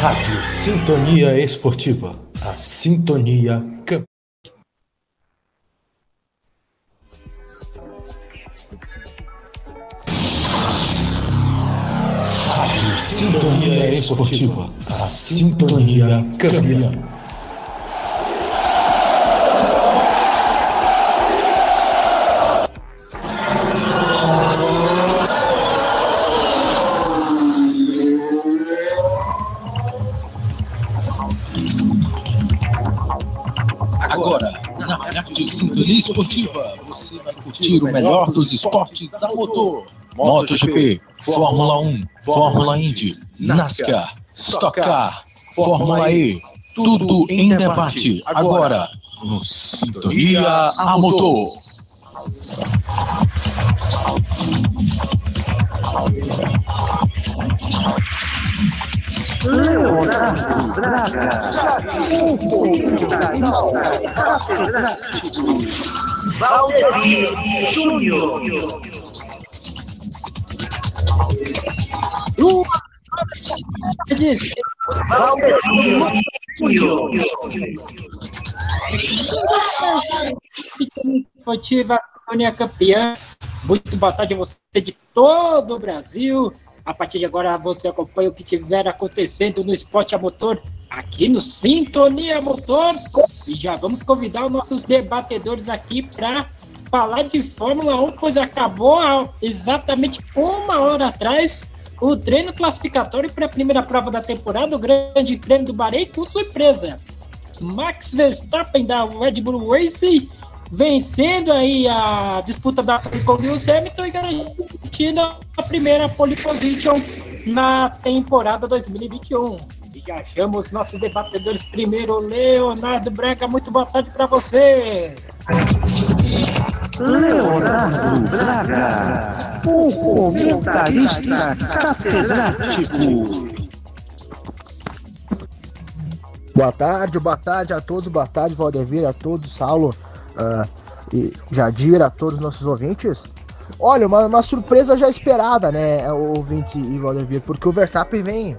Rádio Sintonia Esportiva. A Sintonia Camp. Rádio Sintonia Esportiva. A Sintonia Campeã. Esportiva, você vai curtir o melhor dos esportes a motor. MotoGP, Fórmula 1, Fórmula Indy, NASCAR, Stock Car, Fórmula E, tudo em debate. Agora, no Sintonia a Motor. Leonardo Braga, o comentarista catedrático, Valdemir Júnior. Valdemir Júnior. Sintonia Campeã. Muito boa tarde a você de todo o Brasil. A partir de agora você acompanha o que tiver acontecendo no esporte a motor aqui no Sintonia Motor. E já vamos convidar os nossos debatedores aqui para falar de Fórmula 1, pois acabou exatamente uma hora atrás o treino classificatório para a primeira prova da temporada, o Grande Prêmio do Bahrein, com surpresa. Max Verstappen da Red Bull Racing vencendo aí a disputa da com Lewis Hamilton e garantindo a primeira pole position na temporada 2021. E já chamamos nossos debatedores primeiro, Leonardo Braga, muito boa tarde para você. Leonardo Braga, o comentarista catedrático. Boa tarde, boa tarde a todos, boa tarde, Valdevir, a todos, Saulo uh, e Jadir, a todos os nossos ouvintes. Olha, uma, uma surpresa já esperada, né, ouvinte e Valdevir, porque o Verstappen vem,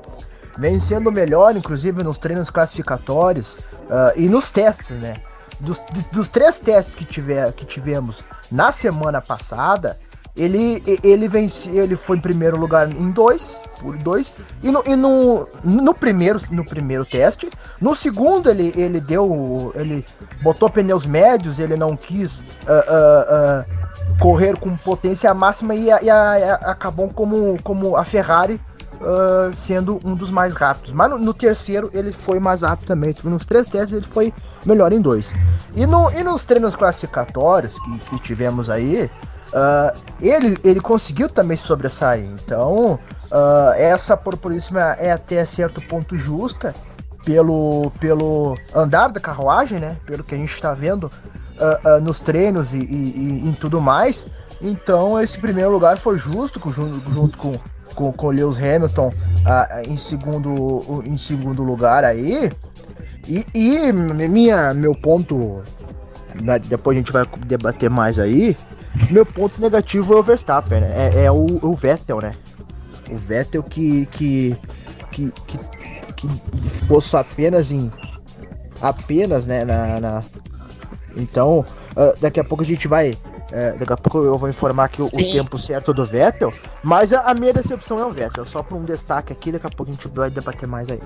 vem sendo melhor, inclusive nos treinos classificatórios uh, e nos testes, né. Dos, dos três testes que, tiver, que tivemos na semana passada, ele, ele vence, ele foi em primeiro lugar em dois, por dois, e no, e no, no primeiro no primeiro teste, no segundo ele, ele deu, ele botou pneus médios, ele não quis uh, uh, uh, correr com potência máxima e, e acabou como, como a Ferrari sendo um dos mais rápidos. Mas no, no, terceiro ele foi mais rápido também. Nos três testes ele foi melhor em dois. E, no, e nos treinos classificatórios que, que tivemos aí, Uh, ele, ele conseguiu também sobressair. Então, uh, essa propuríssima é até certo ponto justa pelo, pelo andar da carruagem, né? Pelo que a gente está vendo uh, nos treinos e, e, e, em tudo mais. Então, esse primeiro lugar foi justo, junto, junto com, com, com Lewis Hamilton em, segundo, em segundo lugar aí. E, e minha, meu ponto, né, depois a gente vai debater mais aí meu ponto negativo é o Verstappen, né? É, é o, o, Vettel, né? O Vettel que, que, que, que, que fosse apenas em. Apenas, né? Na, na... Então, uh, daqui a pouco a gente vai. Uh, daqui a pouco eu vou informar aqui o, o tempo certo do Vettel. Mas a, a, minha decepção é o Vettel. Só para um destaque aqui, daqui a pouco a gente vai debater mais aí.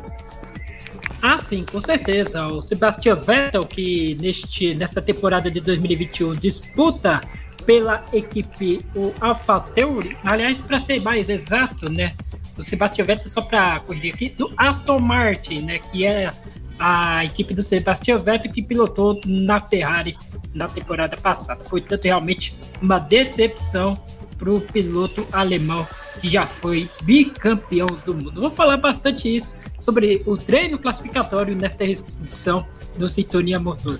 Ah, sim, com certeza. O Sebastian Vettel, que neste, nessa temporada de 2021 disputa pela equipe o AlphaTauri, aliás, para ser mais exato, né, o Sebastian Vettel, só para corrigir aqui, do Aston Martin, né, que é a equipe do Sebastian Vettel que pilotou na Ferrari na temporada passada. Portanto, realmente uma decepção para o piloto alemão que já foi bicampeão do mundo. Vou falar bastante isso sobre o treino classificatório nesta edição do Sintonia Motor.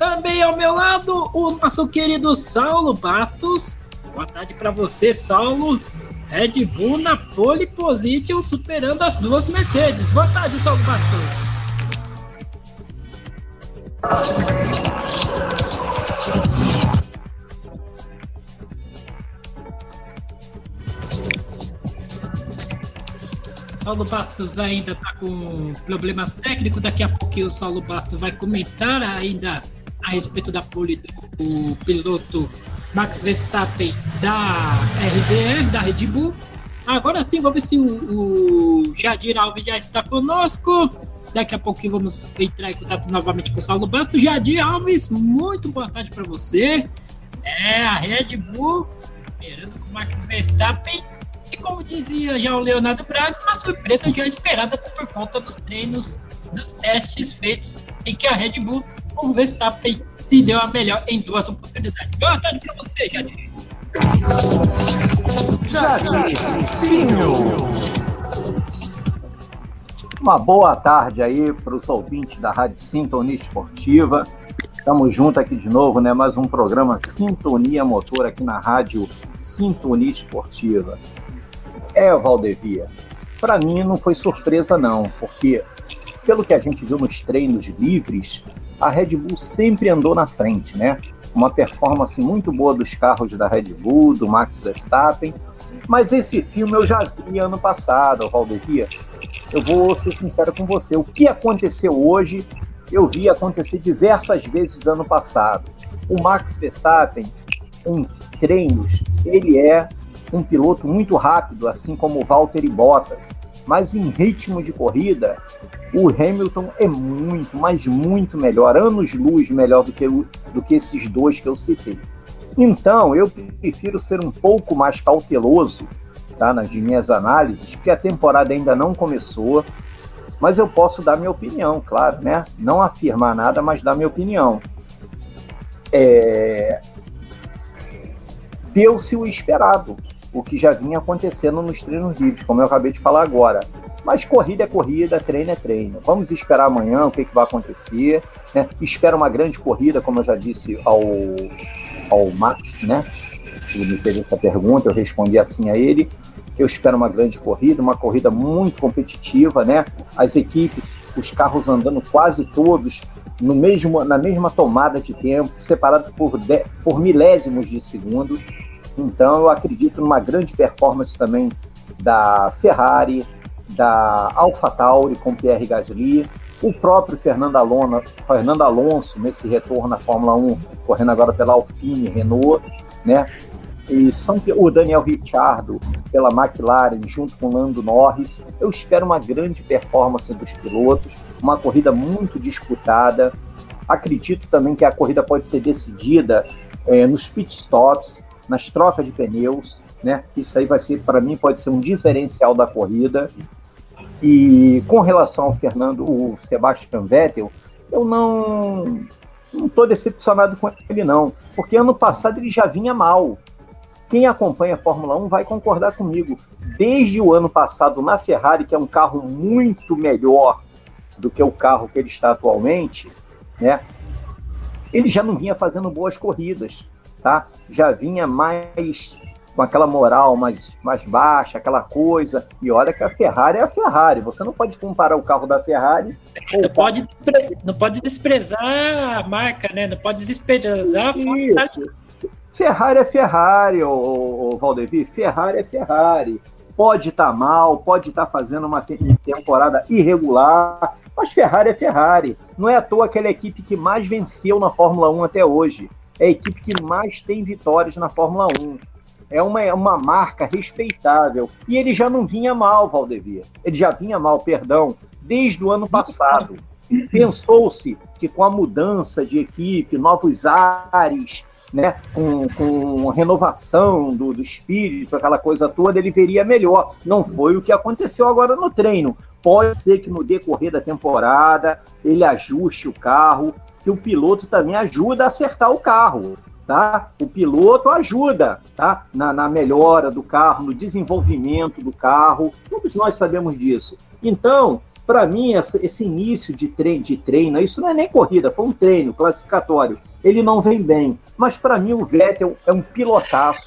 Também ao meu lado, o nosso querido Saulo Bastos. Boa tarde para você, Saulo. Red Bull na pole position, superando as duas Mercedes. Boa tarde, Saulo Bastos. Saulo Bastos ainda está com problemas técnicos. Daqui a pouquinho o Saulo Bastos vai comentar ainda a respeito da pole do piloto Max Verstappen da RBR, da Red Bull. Agora sim, vamos ver se o, o Jadir Alves já está conosco. Daqui a pouquinho vamos entrar em contato novamente com o Saulo Bastos. Jadir Alves, muito boa tarde para você. É, a Red Bull, esperando com o Max Verstappen. E como dizia já o Leonardo Braga, uma surpresa já esperada por conta dos treinos, dos testes feitos em que a Red Bull, o Verstappen, se deu a melhor em duas oportunidades. Boa tarde para você, Jadir. Uma boa tarde aí para os ouvintes da Rádio Sintonia Esportiva. Estamos juntos aqui de novo, né? Mais um programa Sintonia Motor aqui na Rádio Sintonia Esportiva. É, Valdevia, para mim não foi surpresa não, porque pelo que a gente viu nos treinos livres, a Red Bull sempre andou na frente, né? Uma performance muito boa dos carros da Red Bull, do Max Verstappen. Mas esse filme eu já vi ano passado, Valdevia. Eu vou ser sincero com você. O que aconteceu hoje, eu vi acontecer diversas vezes ano passado. O Max Verstappen, em treinos, ele é um piloto muito rápido, assim como o Valtteri Bottas. Mas em ritmo de corrida, o Hamilton é muito, mas muito melhor, anos-luz melhor do que, do que esses dois que eu citei. Então, eu prefiro ser um pouco mais cauteloso tá, nas minhas análises, porque a temporada ainda não começou, mas eu posso dar minha opinião, claro, né? Não afirmar nada, mas dar minha opinião. É... Deu-se o esperado, o que já vinha acontecendo nos treinos livres, como eu acabei de falar agora. Mas corrida é corrida, treino é treino. Vamos esperar amanhã o que, que vai acontecer. Né? Espero uma grande corrida, como eu já disse ao, ao Max, né? Ele me fez essa pergunta, eu respondi assim a ele. Eu espero uma grande corrida, uma corrida muito competitiva, né? As equipes, os carros andando quase todos no mesmo, na mesma tomada de tempo, separados por, de, por milésimos de segundo. Então, eu acredito numa grande performance também da Ferrari, da AlphaTauri com Pierre Gasly, o próprio Fernando Alonso, Fernando Alonso nesse retorno à Fórmula 1, correndo agora pela Alpine Renault, né? E São, o Daniel Ricciardo pela McLaren junto com Lando Norris. Eu espero uma grande performance dos pilotos, uma corrida muito disputada. Acredito também que a corrida pode ser decidida é, nos pit stops, nas trocas de pneus, né? Isso aí vai ser, para mim, pode ser um diferencial da corrida. E com relação ao Fernando, o Sebastian Vettel, eu não não estou decepcionado com ele não, porque ano passado ele já vinha mal. Quem acompanha a Fórmula 1 vai concordar comigo. Desde o ano passado na Ferrari, que é um carro muito melhor do que o carro que ele está atualmente, né? Ele já não vinha fazendo boas corridas, tá? Já vinha mais com aquela moral mais, mais baixa, aquela coisa. E olha que a Ferrari é a Ferrari. Você não pode comparar o carro da Ferrari. Não, pode, não pode desprezar a marca, né? Não pode desprezar a Isso. Ferrari é Ferrari, o, Valdevir. Ferrari é Ferrari. Pode estar tá mal, pode estar tá fazendo uma temporada irregular, mas Ferrari é Ferrari. Não é à toa aquela equipe que mais venceu na Fórmula 1 até hoje. É a equipe que mais tem vitórias na Fórmula 1 é uma, é uma marca respeitável. E ele já não vinha mal, Valdevia. Ele já vinha mal, perdão, desde o ano passado. Pensou-se que com a mudança de equipe, novos ares, né, com, com renovação do, do espírito, aquela coisa toda, ele veria melhor. Não foi o que aconteceu agora no treino. Pode ser que no decorrer da temporada ele ajuste o carro, que o piloto também ajuda a acertar o carro tá? O piloto ajuda, tá? Na, na, melhora do carro, no desenvolvimento do carro, todos nós sabemos disso. Então, para mim, esse início de treino, de treino, isso não é nem corrida, foi um treino classificatório. Ele não vem bem, mas para mim o Vettel é um pilotaço.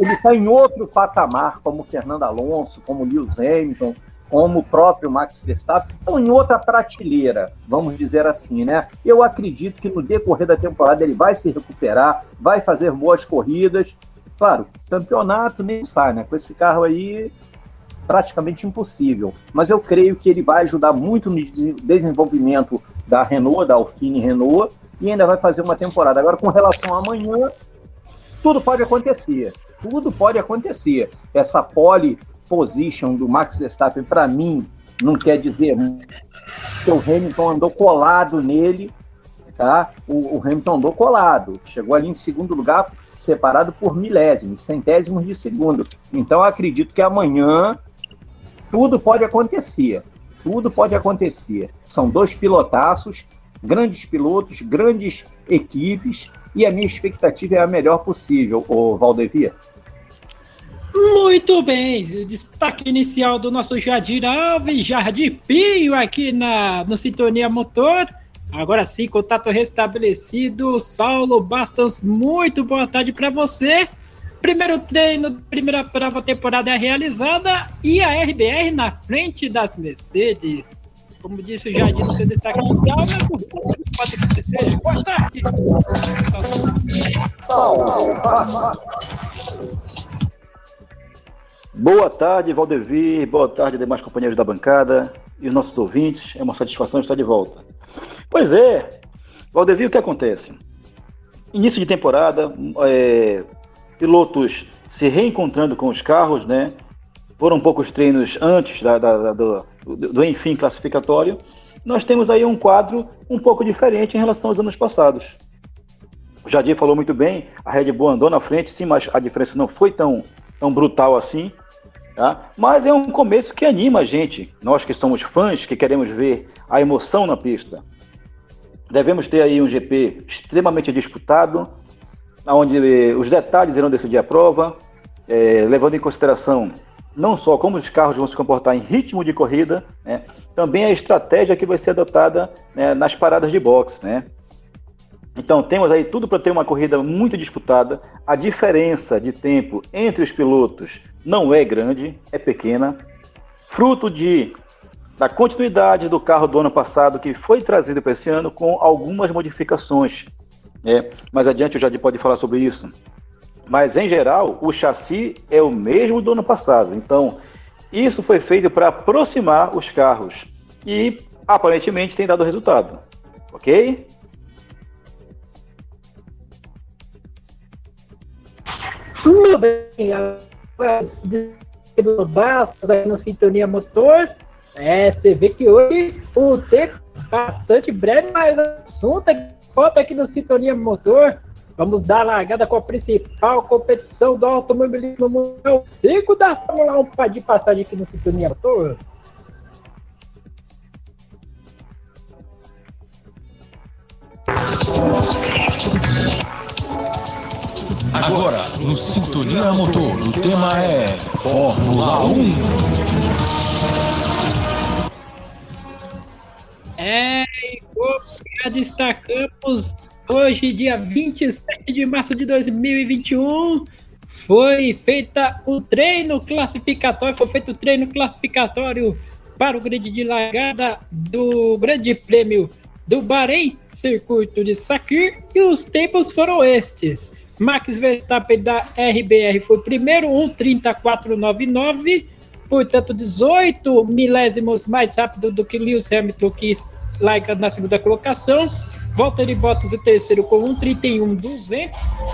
Ele está em outro patamar, como Fernando Alonso, como Lewis Hamilton, como o próprio Max Verstappen, estão em outra prateleira, vamos dizer assim, né? Eu acredito que no decorrer da temporada ele vai se recuperar, vai fazer boas corridas. Claro, campeonato nem sai, né? Com esse carro aí, praticamente impossível. Mas eu creio que ele vai ajudar muito no des- desenvolvimento da Renault, da Alpine Renault, e ainda vai fazer uma temporada. Agora, com relação a amanhã, tudo pode acontecer. Tudo pode acontecer. Essa pole position do Max Verstappen, para mim, não quer dizer que o Hamilton andou colado nele, tá? O, o Hamilton andou colado, chegou ali em segundo lugar, separado por milésimos, centésimos de segundo. Então, acredito que amanhã tudo pode acontecer. Tudo pode acontecer. São dois pilotaços, grandes pilotos, grandes equipes, e a minha expectativa é a melhor possível, o Valdevia. Muito bem, o destaque inicial do nosso Jadir Alves, Jardim Pinho aqui na, no Sintonia Motor. Agora sim, contato restabelecido. Saulo Bastos, muito boa tarde para você. Primeiro treino, primeira prova temporada é realizada e a RBR na frente das Mercedes. Como disse o Jardim no seu destaque inicial, na corrida pode acontecer. Boa tarde. Boa tarde, Valdevir. Boa tarde, demais companheiros da bancada e os nossos ouvintes. É uma satisfação estar de volta. Pois é, Valdevir, o que acontece? Início de temporada, é, pilotos se reencontrando com os carros, né? Foram poucos treinos antes da- da- da- do, do- enfim classificatório. Nós temos aí um quadro um pouco diferente em relação aos anos passados. O Jadir falou muito bem, a Red Bull andou na frente, sim, mas a diferença não foi tão, tão brutal assim. Tá? Mas é um começo que anima a gente, nós que somos fãs, que queremos ver a emoção na pista. Devemos ter aí um GP extremamente disputado, onde eh, os detalhes irão decidir a prova, eh, levando em consideração não só como os carros vão se comportar em ritmo de corrida, né, também a estratégia que vai ser adotada né, nas paradas de boxe. Né? Então, temos aí tudo para ter uma corrida muito disputada. A diferença de tempo entre os pilotos não é grande, é pequena. Fruto de da continuidade do carro do ano passado, que foi trazido para esse ano com algumas modificações. né? Mais adiante o Jardim pode falar sobre isso. Mas, em geral, o chassi é o mesmo do ano passado. Então, isso foi feito para aproximar os carros. E, aparentemente, tem dado resultado. Ok? Tudo bem, do Bastos aí no Sintonia Motor. É, você vê que hoje o tempo é bastante breve, mas o assunto é falta aqui no Sintonia Motor. Vamos dar largada com a principal competição do automobilismo mundial. Cinco da Fórmula 1 de passagem aqui no Sintonia Motor. Agora, no Sintonia Motor, o tema é Fórmula 1. É, e já destacamos, hoje, dia 27 de março de 2021, foi feita o treino classificatório, foi feito o treino classificatório para o grid de largada do Grande Prêmio do Bahrein, circuito de Sakir, e os tempos foram estes. Max Verstappen da RBR foi primeiro, 1:34.99, portanto 18 milésimos mais rápido do que Lewis Hamilton, que larga na segunda colocação. Valtteri Bottas em terceiro com 1:31.200,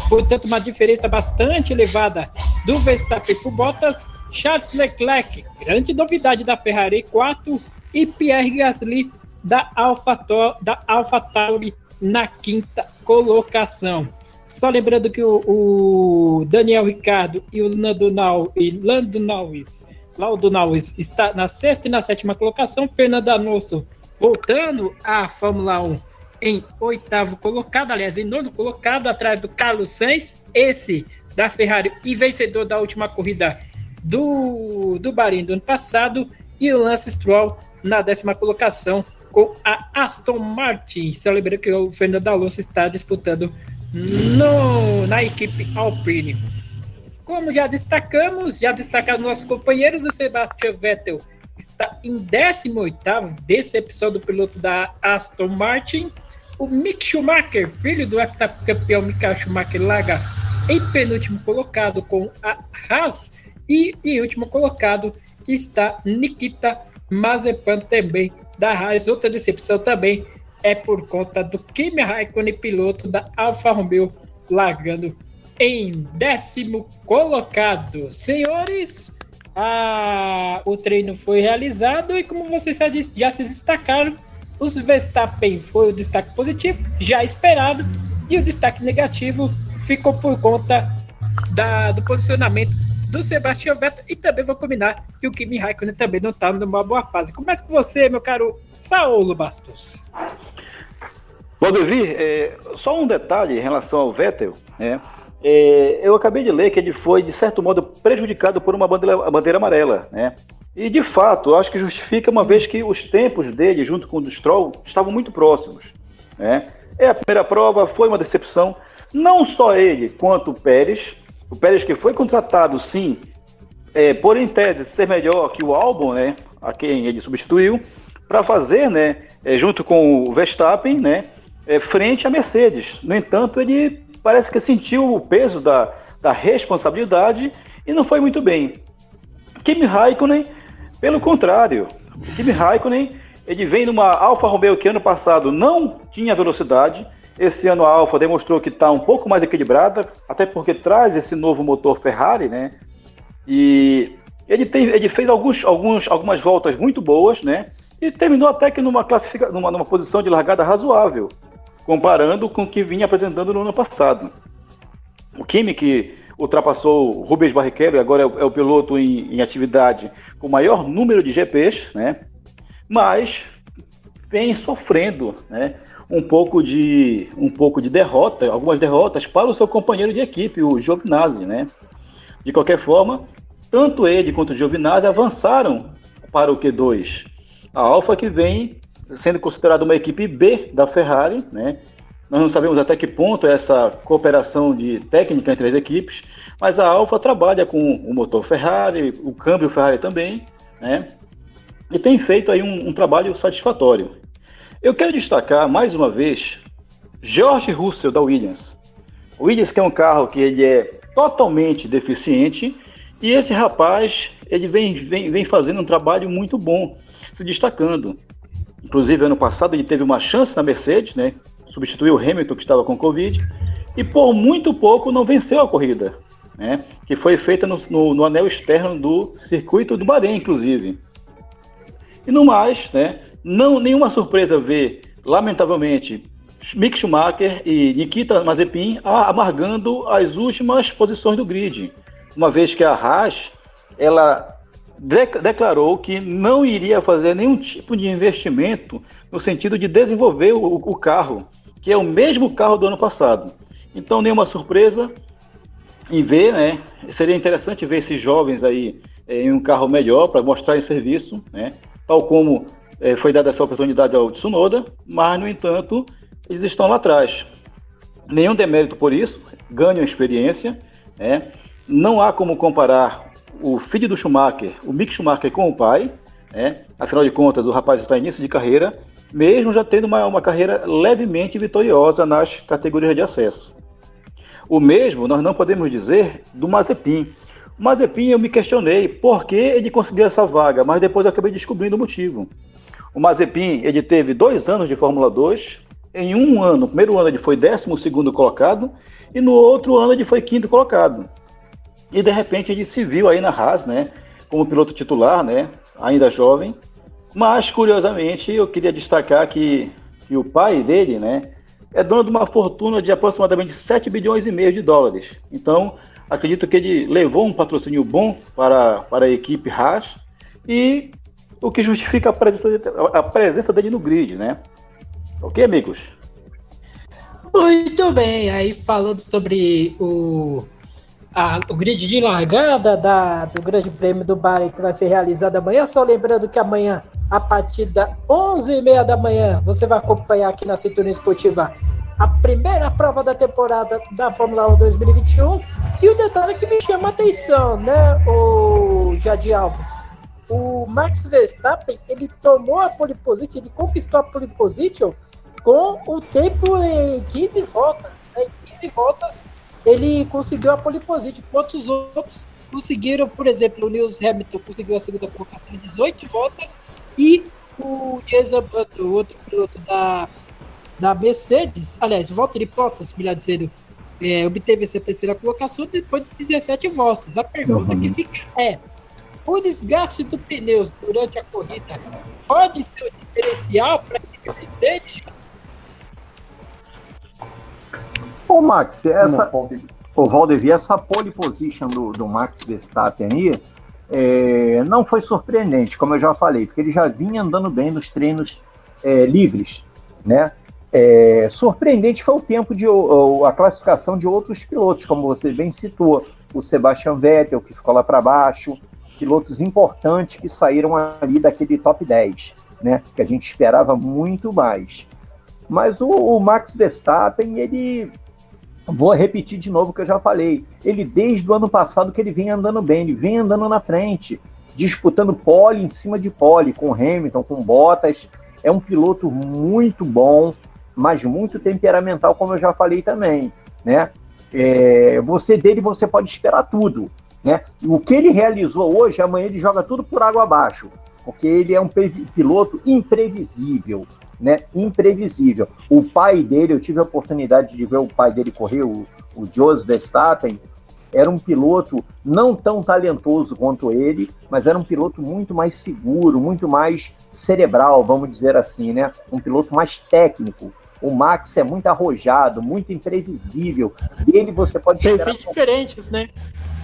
portanto uma diferença bastante elevada do Verstappen para o Bottas. Charles Leclerc, grande novidade da Ferrari 4 e Pierre Gasly da AlphaTauri da Alpha Tauri na quinta colocação. Só lembrando que o, o Daniel Ricardo e o Lando, Nau, e Lando Norris, Laudo Norris está na sexta e na sétima colocação. Fernando Alonso voltando à Fórmula 1 em oitavo colocado, aliás, em nono colocado, atrás do Carlos Sainz, esse da Ferrari e vencedor da última corrida do, do Bahrein do ano passado, e o Lance Stroll na décima colocação com a Aston Martin. Celebrando que o Fernando Alonso está disputando no, na equipe Alpine. Como já destacamos, já destacaram nossos companheiros, o Sebastian Vettel está em 18º, decepção do piloto da Aston Martin. O Mick Schumacher, filho do heptacampeão Michael Schumacher, larga em penúltimo colocado com a Haas. E em último colocado está Nikita Mazepan também da Haas. Outra decepção também é por conta do Kimi Raikkonen, piloto da Alfa Romeo, largando em décimo colocado. Senhores, a... o treino foi realizado e como vocês já, disse, já se destacaram, os Verstappen foi o destaque positivo, já esperado, e o destaque negativo ficou por conta da, do posicionamento do Sebastião Vettel e também vou combinar que o Kimi Raikkonen também não está numa boa fase. Começa com você, meu caro Saulo Bastos. Valdevir, é, só um detalhe em relação ao Vettel, né? É, eu acabei de ler que ele foi, de certo modo, prejudicado por uma bandeira, bandeira amarela, né? E, de fato, acho que justifica uma vez que os tempos dele, junto com o do Stroll, estavam muito próximos, né? É a primeira prova, foi uma decepção, não só ele, quanto o Pérez, o Pérez que foi contratado, sim, é, por em tese ser melhor que o Albon, né, a quem ele substituiu, para fazer, né, é, junto com o Verstappen, né, é, frente à Mercedes. No entanto, ele parece que sentiu o peso da, da responsabilidade e não foi muito bem. Kimi Raikkonen, pelo contrário, Kimi Raikkonen ele vem numa Alfa Romeo que ano passado não tinha velocidade. Esse ano a Alfa demonstrou que está um pouco mais equilibrada, até porque traz esse novo motor Ferrari, né? E ele, tem, ele fez alguns, alguns, algumas voltas muito boas, né? E terminou até que numa, classifica, numa, numa posição de largada razoável comparando com o que vinha apresentando no ano passado. O Kimi, que ultrapassou o Rubens Barrichello agora é o, é o piloto em, em, atividade com maior número de GPs, né? mas vem sofrendo né? um, pouco de, um pouco de derrota, algumas derrotas para o seu companheiro de equipe, o Giovinazzi. Né? De qualquer forma, tanto ele quanto o Giovinazzi avançaram para o Q2. A Alfa que vem sendo considerada uma equipe B da Ferrari, né? Nós não sabemos até que ponto é essa cooperação de técnica entre as equipes, mas a Alfa trabalha com o motor Ferrari, o câmbio Ferrari também, né? E tem feito aí um, um trabalho satisfatório. Eu quero destacar mais uma vez George Russell da Williams. O Williams que é um carro que ele é totalmente deficiente e esse rapaz ele vem, vem, vem fazendo um trabalho muito bom, se destacando. Inclusive, ano passado ele teve uma chance na Mercedes, né? Substituiu o Hamilton, que estava com Covid, e por muito pouco não venceu a corrida, né? Que foi feita no, no, no anel externo do circuito do Bahrein, inclusive. E no mais, né? Não, nenhuma surpresa ver, lamentavelmente, Mick Schumacher e Nikita Mazepin amargando as últimas posições do grid, uma vez que a Haas ela declarou que não iria fazer nenhum tipo de investimento no sentido de desenvolver o, o, carro, que é o mesmo carro do ano passado. Então, nenhuma surpresa em ver, né? Seria interessante ver esses jovens aí é, em um carro melhor para mostrar em serviço, né? Tal como é, foi dada essa oportunidade ao Tsunoda, mas, no entanto, eles estão lá atrás. Nenhum demérito por isso, ganham experiência, né? Não há como comparar o filho do Schumacher, o Mick Schumacher, com o pai, né? afinal de contas, o rapaz está em início de carreira, mesmo já tendo uma, uma carreira levemente vitoriosa nas categorias de acesso. O mesmo nós não podemos dizer do Mazepin. O Mazepin eu me questionei por que ele conseguiu essa vaga, mas depois eu acabei descobrindo o motivo. O Mazepin ele teve dois anos de Fórmula 2. Em um ano, no primeiro ano ele foi 12 colocado e no outro ano ele foi quinto colocado. E de repente ele se viu aí na Haas, né? Como piloto titular, né? Ainda jovem. Mas, curiosamente, eu queria destacar que, que o pai dele, né? É dono de uma fortuna de aproximadamente 7 bilhões e meio de dólares. Então, acredito que ele levou um patrocínio bom para, para a equipe Haas e o que justifica a presença, a presença dele no grid, né? Ok, amigos? Muito bem, aí falando sobre o a, o grid de largada da, do Grande Prêmio do Bahrein que vai ser realizado amanhã. Só lembrando que amanhã, a partir das 11h30 da manhã, você vai acompanhar aqui na Cinturinha Esportiva a primeira prova da temporada da Fórmula 1 2021. E o detalhe que me chama a atenção, né, o Jadir Alves? O Max Verstappen, ele tomou a pole position, ele conquistou a pole position com o tempo em 15 voltas. Né? Em 15 voltas ele conseguiu a pole position, enquanto os outros conseguiram, por exemplo, o Lewis Hamilton conseguiu a segunda colocação em 18 voltas e o Jason Button, outro piloto da, da Mercedes, aliás, o Valtteri Bottas, melhor dizendo, é, obteve essa terceira colocação depois de 17 voltas. A pergunta Uhum. que fica é: o desgaste do pneus durante a corrida pode ser um diferencial para a equipe Mercedes? Ô, Max, essa, o Valdevi, essa pole position do, do Max Verstappen aí é, não foi surpreendente, como eu já falei, porque ele já vinha andando bem nos treinos é, livres, né? É, surpreendente foi o tempo de o- a classificação de outros pilotos, como você bem citou, o Sebastian Vettel, que ficou lá para baixo, pilotos importantes que saíram ali daquele top 10, né? Que a gente esperava muito mais. Mas o, o Max Verstappen, ele Vou repetir de novo o que eu já falei. Ele, desde o ano passado, que ele vem andando bem, ele vem andando na frente, disputando pole em cima de pole, com Hamilton, com Bottas. É um piloto muito bom, mas muito temperamental, como eu já falei também. Né? É, você dele, você pode esperar tudo. Né? O que ele realizou hoje, amanhã ele joga tudo por água abaixo, porque ele é um piloto imprevisível né, imprevisível. O pai dele, eu tive a oportunidade de ver o pai dele correr, o, o Jos Verstappen, era um piloto não tão talentoso quanto ele, mas era um piloto muito mais seguro, muito mais cerebral, vamos dizer assim, né? Um piloto mais técnico. O Max é muito arrojado, muito imprevisível. Dele você pode esperar Perfis diferentes, né?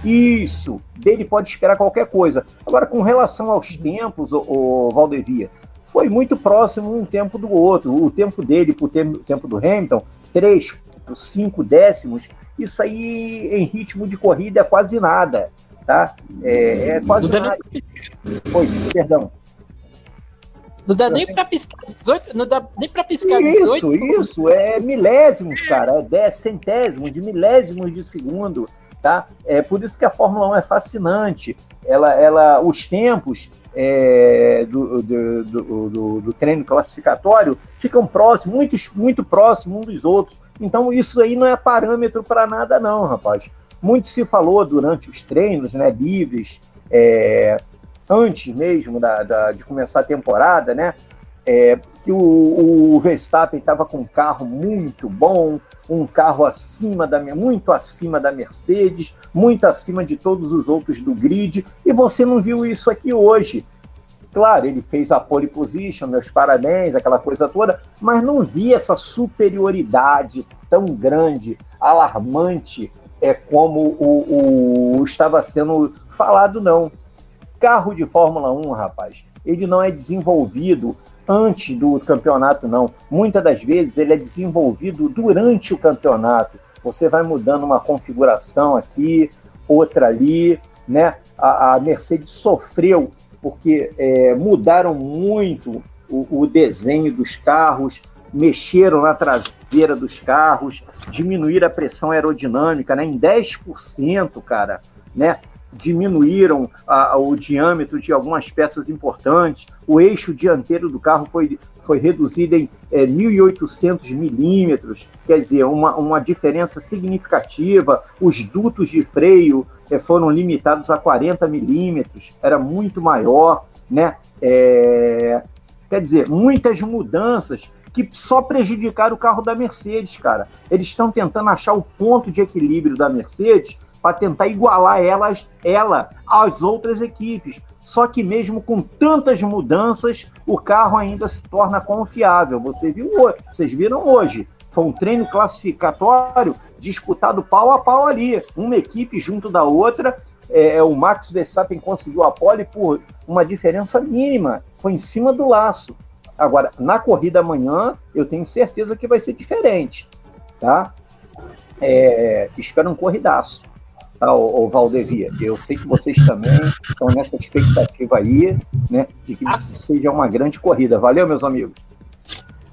isso, dele pode esperar qualquer coisa. Agora, com relação aos tempos, o, o Valdevia, foi muito próximo um tempo do outro. O tempo dele para o tempo, do Hamilton, 3, 5 décimos, isso aí em ritmo de corrida é quase nada. Tá? É, é quase Não nada. nem, Oi, perdão. não dá nem pra piscar 18, não dá nem pra piscar 18. Isso, isso, é milésimos, cara, é 10 centésimos de milésimos de segundo, tá? É por isso que a Fórmula 1 é fascinante. Ela, ela, os tempos é, do, do, do, do- treino classificatório ficam próximos, muito, muito próximos uns dos outros. Então isso aí não é parâmetro para nada, não, rapaz. Muito se falou durante os treinos, né, livres, é, antes mesmo da, da- de começar a temporada, né? é, que o, o Verstappen estava com um carro muito bom, um carro acima da muito acima da Mercedes, muito acima de todos os outros do grid, e você não viu isso aqui hoje. Claro, ele fez a pole position, meus parabéns, aquela coisa toda, mas não vi essa superioridade tão grande, alarmante, é como o, o estava sendo falado, não. Carro de Fórmula 1, rapaz, ele não é desenvolvido antes do campeonato, não. Muitas das vezes ele é desenvolvido durante o campeonato. Você vai mudando uma configuração aqui, outra ali, né? A, a Mercedes sofreu porque é, mudaram muito o, o desenho dos carros, mexeram na traseira dos carros, diminuíram a pressão aerodinâmica né, em 10%, cara, né? Diminuíram a- o diâmetro de algumas peças importantes, o eixo dianteiro do carro foi, foi reduzido em é, 1.800 milímetros, quer dizer, uma, uma diferença significativa, os dutos de freio é, foram limitados a 40 milímetros, era muito maior, né? É, quer dizer, muitas mudanças que só prejudicaram o carro da Mercedes, cara. Eles estão tentando achar o ponto de equilíbrio da Mercedes para tentar igualar elas, ela às outras equipes. Só que mesmo com tantas mudanças, o carro ainda se torna confiável. Você viu hoje, vocês viram hoje. Foi um treino classificatório disputado pau a pau ali, uma equipe junto da outra. É, o Max Verstappen conseguiu a pole por uma diferença mínima, foi em cima do laço. Agora, na corrida amanhã, eu tenho certeza que vai ser diferente, tá? É, espero um corridaço tá, o, Valdevia. Eu sei que vocês também estão nessa expectativa aí, né, de que seja uma grande corrida. Valeu, meus amigos.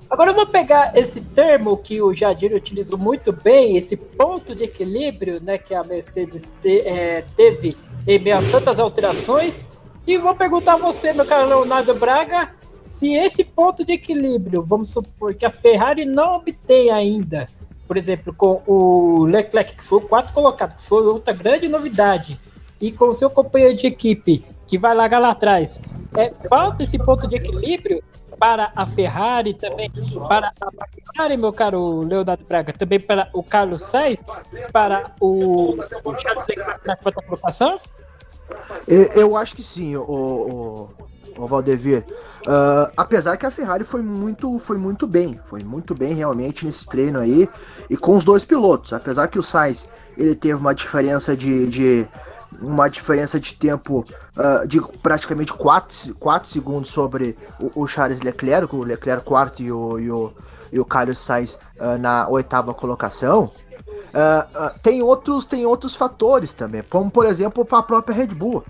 Agora eu vou pegar esse termo que o Jadir utilizou muito bem, esse ponto de equilíbrio né, que a Mercedes te- é, teve em meio a tantas alterações, e vou perguntar a você, meu caro Leonardo Braga, se esse ponto de equilíbrio, vamos supor que a Ferrari não obtém ainda, por exemplo, com o Leclerc, que foi o quarto colocado, que foi outra grande novidade, e com o seu companheiro de equipe, que vai largar lá atrás, é, falta esse ponto de equilíbrio para a Ferrari também, para a McLaren, meu caro Leonardo Braga, também para o Carlos Sainz, para o, o Charles Leclerc na quarta colocação? Eu, eu acho que sim, o, o, o Valdevir. Uh, apesar que a Ferrari foi muito, foi muito bem, foi muito bem realmente nesse treino aí, e com os dois pilotos. Apesar que o Sainz ele teve uma diferença de, de uma diferença de tempo uh, de praticamente 4, 4 segundos sobre o, o, Charles Leclerc, o Leclerc quarto e o, e o, e o Carlos Sainz uh, na oitava colocação. Uh, tem, outros, tem outros fatores também, como por exemplo a própria Red Bull,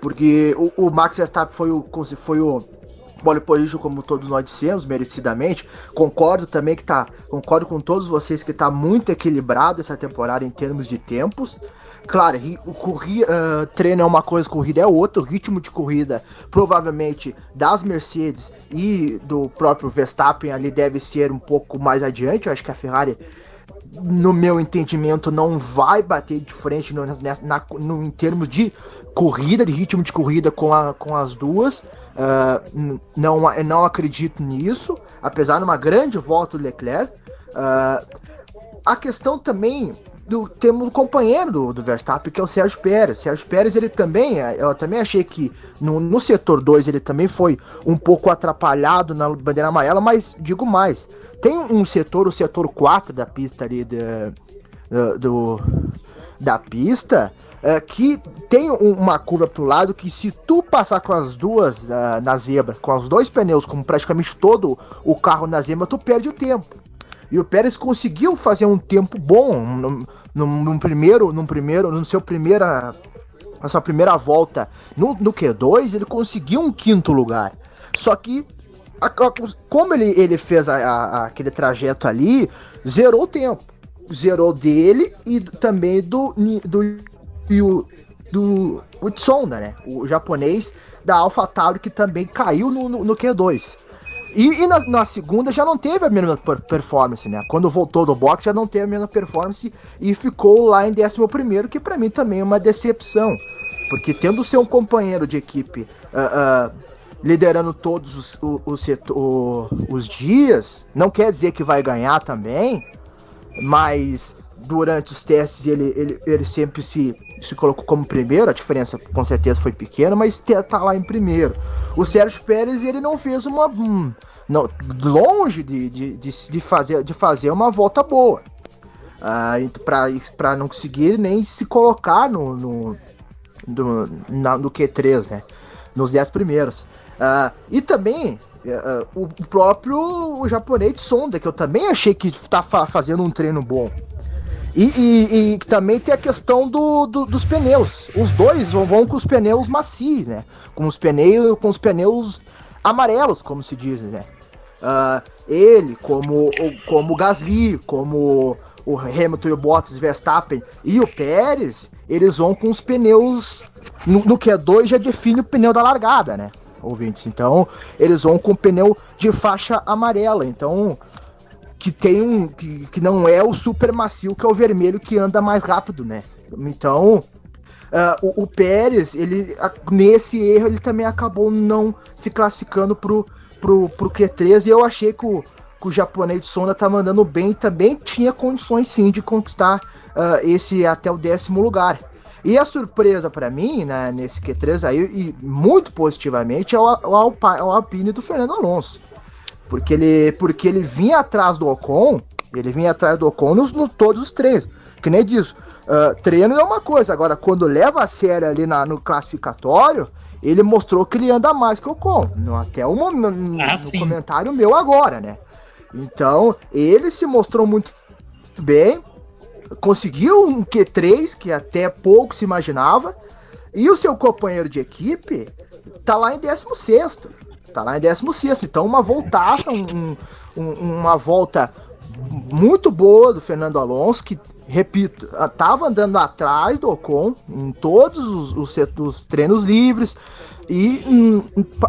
porque o, o, Max Verstappen foi o, foi o pole position, como todos nós dissemos, merecidamente. Concordo também que tá, concordo com todos vocês que tá muito equilibrado essa temporada em termos de tempos. Claro, o corri, uh, treino é uma coisa, corrida é outra. O ritmo de corrida, provavelmente, das Mercedes e do próprio Verstappen ali deve ser um pouco mais adiante. Eu acho que a Ferrari, no meu entendimento, não vai bater de frente no, na, no, em termos de corrida, de ritmo de corrida com, a, com as duas. Uh, não, não acredito nisso, apesar de uma grande volta do Leclerc. Uh, a questão também do, temos um companheiro do, do Verstappen, que é o Sérgio Pérez. Sérgio Pérez, ele também, eu também achei que no, no setor 2 ele também foi um pouco atrapalhado na bandeira amarela, mas digo mais, tem um setor, o setor 4 da pista ali da, do, da pista, é, que tem uma curva pro lado que se tu passar com as duas uh, na zebra, com os dois pneus, como praticamente todo o carro na zebra, tu perde o tempo. E o Pérez conseguiu fazer um tempo bom no, no, no primeiro, no primeiro, no seu primeira, na sua primeira volta no, no Q2, ele conseguiu um quinto lugar. Só que a, a, como ele, ele fez a, aquele trajeto ali, zerou o tempo. Zerou dele e também do, do, do, do Utsonda, né? O japonês da AlphaTauri que também caiu no, no, no Q2. E, e na, na, segunda já não teve a mesma performance, né? Quando voltou do box já não teve a mesma performance e ficou lá em 11, que para mim também é uma decepção. Porque tendo ser um companheiro de equipe uh, uh, liderando todos os, os, os, os dias, não quer dizer que vai ganhar também, mas durante os testes ele, ele, ele sempre se, se colocou como primeiro, a diferença com certeza foi pequena, mas tá lá em primeiro. O Sérgio Pérez ele não fez uma, não, longe de, de, de, de, fazer, de fazer uma volta boa. Uh, para não conseguir nem se colocar no, no, no, na, no Q3, né? Nos 10 primeiros. Uh, e também uh, o próprio o japonês Sonda, que eu também achei que tá fa fazendo um treino bom. E, e, e, também tem a questão do, do, dos pneus. Os dois vão, vão, com os pneus macios, né? Com os pneus, com os pneus amarelos, como se diz, né? Uh, ele, como, como o Gasly, como o Hamilton e o Bottas, Verstappen e o Pérez, eles vão com os pneus. No, no Q2 já define o pneu da largada, né? Ouvintes. Então, eles vão com pneu de faixa amarela. Então, que tem um. Que, que não é o super macio, que é o vermelho que anda mais rápido, né? Então, Uh, o, o, Pérez, ele, nesse erro, ele também acabou não se classificando pro, pro, pro Q3 e eu achei que o, que o japonês de Sonda tá mandando bem também tinha condições sim de conquistar uh, esse até o décimo lugar. E a surpresa para mim, né, nesse Q3 aí, e muito positivamente, é o, o, o Alpine do Fernando Alonso. Porque ele, porque ele vinha atrás do Ocon, ele vinha atrás do Ocon nos, no todos os três. Que nem disso. Uh, treino é uma coisa, agora quando leva a sério ali na, no classificatório, ele mostrou que ele anda mais que o Con. No, até o momento, ah, no comentário meu agora, né? Então, ele se mostrou muito bem, conseguiu um Q3 que até pouco se imaginava, e o seu companheiro de equipe tá lá em 16. Tá lá em 16. Então, uma voltaça, um, um, uma volta muito boa do Fernando Alonso, que repito, estava andando atrás do Ocon em todos os, os, os treinos livres e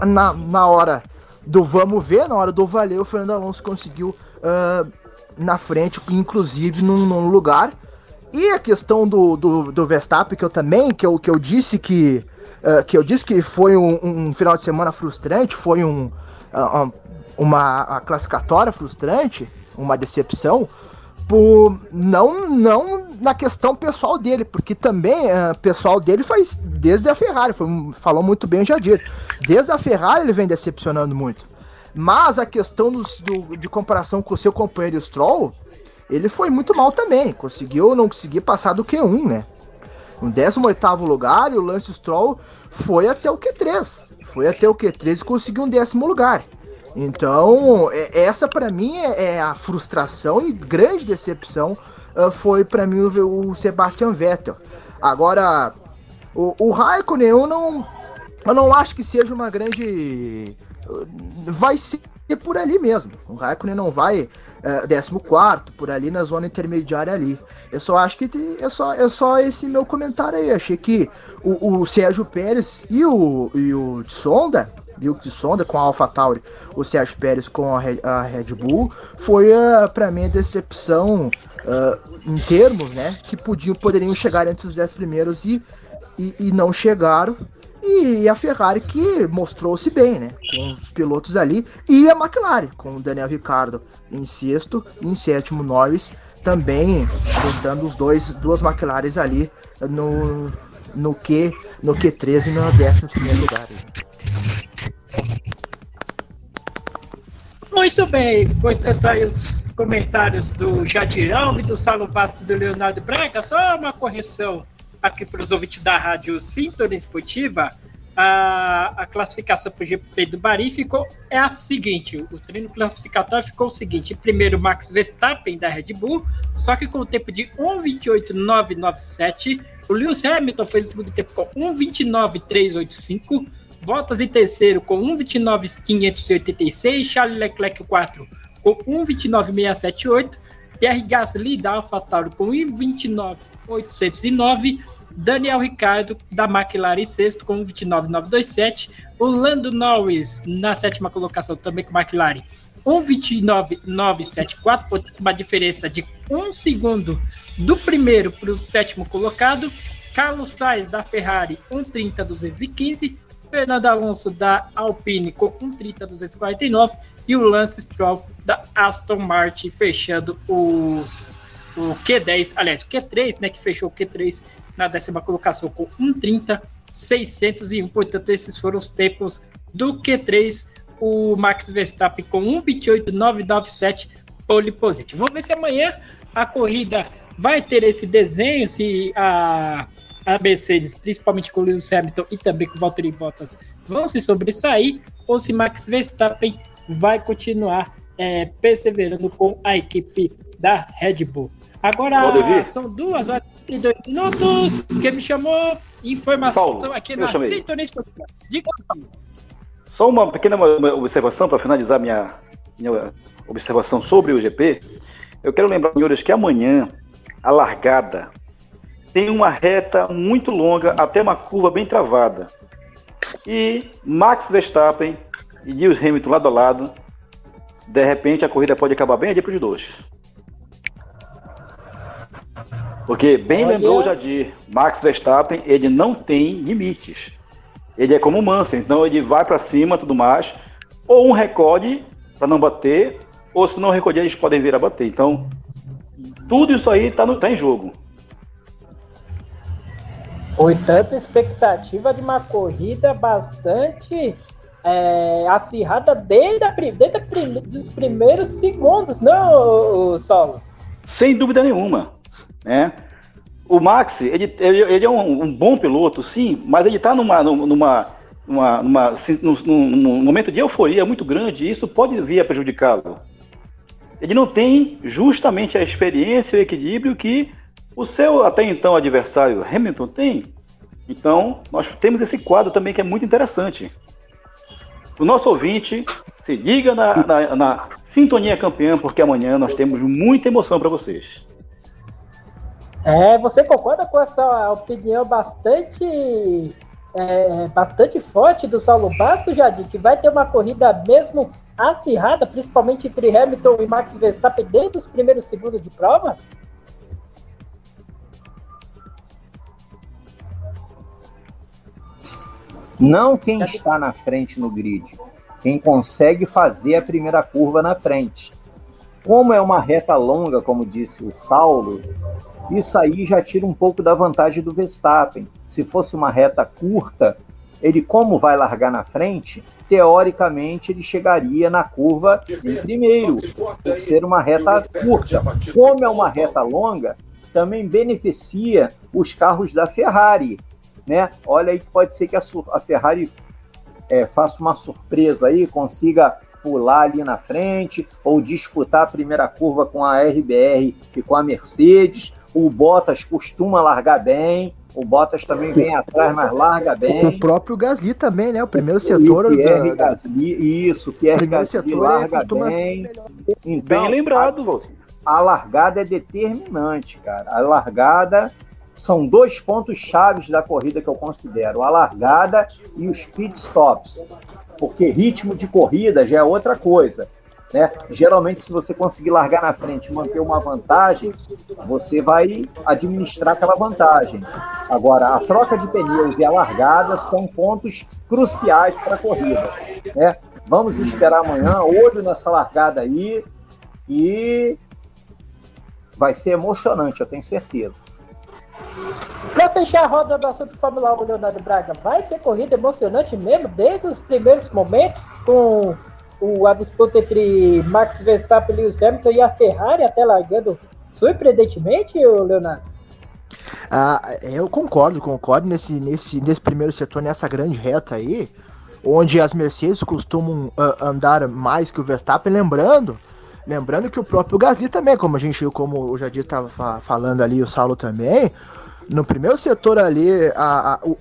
na, na hora do vamos ver, na hora do valer, o Fernando Alonso conseguiu uh, na frente, inclusive num, num lugar. E a questão do, do, do, Verstappen, que eu também, que eu, que eu disse que. Uh, que eu disse que foi um, um, final de semana frustrante, foi um, uh, uma classificatória frustrante, uma decepção, por não não na questão pessoal dele, porque também uh, pessoal dele faz desde a Ferrari, foi, falou muito bem o Jadir. Desde a Ferrari ele vem decepcionando muito. Mas a questão do, do, de comparação com o seu companheiro Stroll, ele foi muito mal também. Conseguiu não conseguir passar do Q1, né? No 18 lugar e o Lance Stroll foi até o Q3. Foi até o Q3 e conseguiu um décimo lugar. Então, é, essa para mim é, é, a frustração e grande decepção uh, foi para mim o, o, Sebastian Vettel. Agora, o, o Raikkonen eu não, eu não acho que seja uma grande. Vai ser por ali mesmo. O Raikkonen não vai uh, 14 por ali na zona intermediária ali. Eu só acho que é só, é só esse meu comentário aí. Achei que o, o Sérgio Pérez e o, e o Tsonda de Sonda com a AlphaTauri, o Sérgio Pérez com a Red, a Red Bull, foi uh, para mim a decepção uh, em termos, né, que podiam poderiam chegar entre os 10 primeiros e, e, e não chegaram. E a Ferrari que mostrou-se bem, né? Com os pilotos ali. E a McLaren, com o Daniel Ricciardo em sexto e em sétimo Norris, também tentando os dois, duas McLarens ali no, no Q, no Q13 e no décimo primeiro lugar. Muito bem, portanto aí os comentários do Jadir Alves, do Saulo Bastos do Leonardo Braga, só uma correção aqui para os ouvintes da rádio Sintonia Esportiva, a, a classificação para o GP do Bari ficou é a seguinte: o treino classificatório ficou o seguinte: primeiro Max Verstappen da Red Bull, só que com o tempo de 1:28.997. O Lewis Hamilton fez o segundo tempo com 1:29.385. Bottas em terceiro com 1,29,586. Charles Leclerc, 4 com 1,29,678. Pierre Gasly da AlphaTauri com 1,29,809. Daniel Ricardo da McLaren sexto com 1,29,927. O Lando Norris na sétima colocação também com McLaren 1,29,974, uma diferença de um segundo do primeiro para o sétimo colocado. Carlos Sainz da Ferrari 1,30,215. Fernando Alonso da Alpine com 1,30,249 e o Lance Stroll da Aston Martin fechando os, o Q10, aliás, o Q3, né, que fechou o Q3 na décima colocação com 1,30,601. Portanto, esses foram os tempos do Q3. O Max Verstappen com 1,28,997 pole position. Vamos ver se amanhã a corrida vai ter esse desenho, se a a Mercedes, principalmente com o Lewis Hamilton e também com o Valtteri Bottas, vão se sobressair ou se Max Verstappen vai continuar é, perseverando com a equipe da Red Bull. Agora são duas horas e dois minutos. Quem me chamou? Informação Paulo, aqui na Sintonia Diga Só uma pequena observação para finalizar minha, minha observação sobre o GP. Eu quero lembrar, senhores, que amanhã a largada tem uma reta muito longa até uma curva bem travada. E Max Verstappen e Lewis Hamilton lado a lado, de repente a corrida pode acabar bem ali para os dois. Porque bem Olha... lembrou o Jadir, Max Verstappen, ele não tem limites. Ele é como o Mansell, então ele vai para cima tudo mais, ou um recorde para não bater, ou se não recorde eles podem vir a bater. Então, tudo isso aí está tá em jogo. Portanto, expectativa de uma corrida bastante é, acirrada desde, a, desde a, dos primeiros segundos, não, Solo? Sem dúvida nenhuma. Né? O Max, ele, ele, ele é um, um, bom piloto, sim, mas ele está numa, numa, numa, numa, num, num, momento de euforia muito grande e isso pode vir a prejudicá-lo. Ele não tem justamente a experiência e o equilíbrio que o seu até então adversário Hamilton tem. Então, nós temos esse quadro também que é muito interessante. O nosso ouvinte, se liga na, na, na Sintonia Campeã, porque amanhã nós temos muita emoção para vocês. É, você concorda com essa opinião bastante é, bastante forte do Saulo Basto, Jadir, que vai ter uma corrida mesmo acirrada, principalmente entre Hamilton e Max Verstappen desde os primeiros segundos de prova? Não quem está na frente no grid, quem consegue fazer a primeira curva na frente. Como é uma reta longa, como disse o Saulo, isso aí já tira um pouco da vantagem do Verstappen. Se fosse uma reta curta, ele, como vai largar na frente, teoricamente ele chegaria na curva em primeiro, por ser uma reta curta. Como é uma reta longa, também beneficia os carros da Ferrari. Né? Olha aí que pode ser que a, a Ferrari é, faça uma surpresa aí, consiga pular ali na frente ou disputar a primeira curva com a RBR e com a Mercedes. O Bottas costuma largar bem, o Bottas também vem atrás, mas larga bem. O próprio Gasly também, né? O primeiro setor. O Pierre da, Gasly, isso, o Pierre primeiro Gasly setor larga costuma- bem. Então, Bem lembrado, Valci. a largada é determinante, cara. A largada são dois pontos chaves da corrida que eu considero: a largada e os pit stops. Porque ritmo de corrida já é outra coisa. Né? Geralmente, se você conseguir largar na frente e manter uma vantagem, você vai administrar aquela vantagem. Agora, a troca de pneus e a largada são pontos cruciais para a corrida. Né? Vamos esperar amanhã, olho nessa largada aí e vai ser emocionante, eu tenho certeza. Para fechar a roda do assunto Fórmula 1, Leonardo Braga, vai ser corrida emocionante mesmo, desde os primeiros momentos, com o, a disputa entre Max Verstappen e Lewis Hamilton e a Ferrari até largando surpreendentemente, Leonardo? Ah, eu concordo, concordo nesse, nesse, nesse primeiro setor, nessa grande reta aí, onde as Mercedes costumam ah, andar mais que o Verstappen, lembrando, lembrando que o próprio Gasly também, como a gente, como o Jadir estava falando ali, o Saulo também, no primeiro setor ali, a, a- o,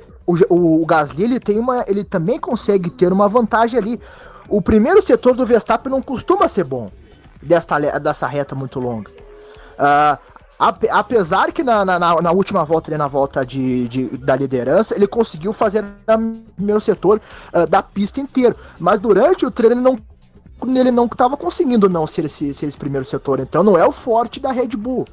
o, o Gasly ele tem uma, ele também consegue ter uma vantagem ali. O primeiro setor do Verstappen não costuma ser bom desta, dessa reta muito longa. Ape- apesar que na, na, na- última volta, ali na volta de, de- da liderança, ele conseguiu fazer no primeiro setor ah, da pista inteiro. Mas durante o treino ele não ele não estava conseguindo não ser esse, ser esse primeiro setor. Então não é o forte da Red Bull.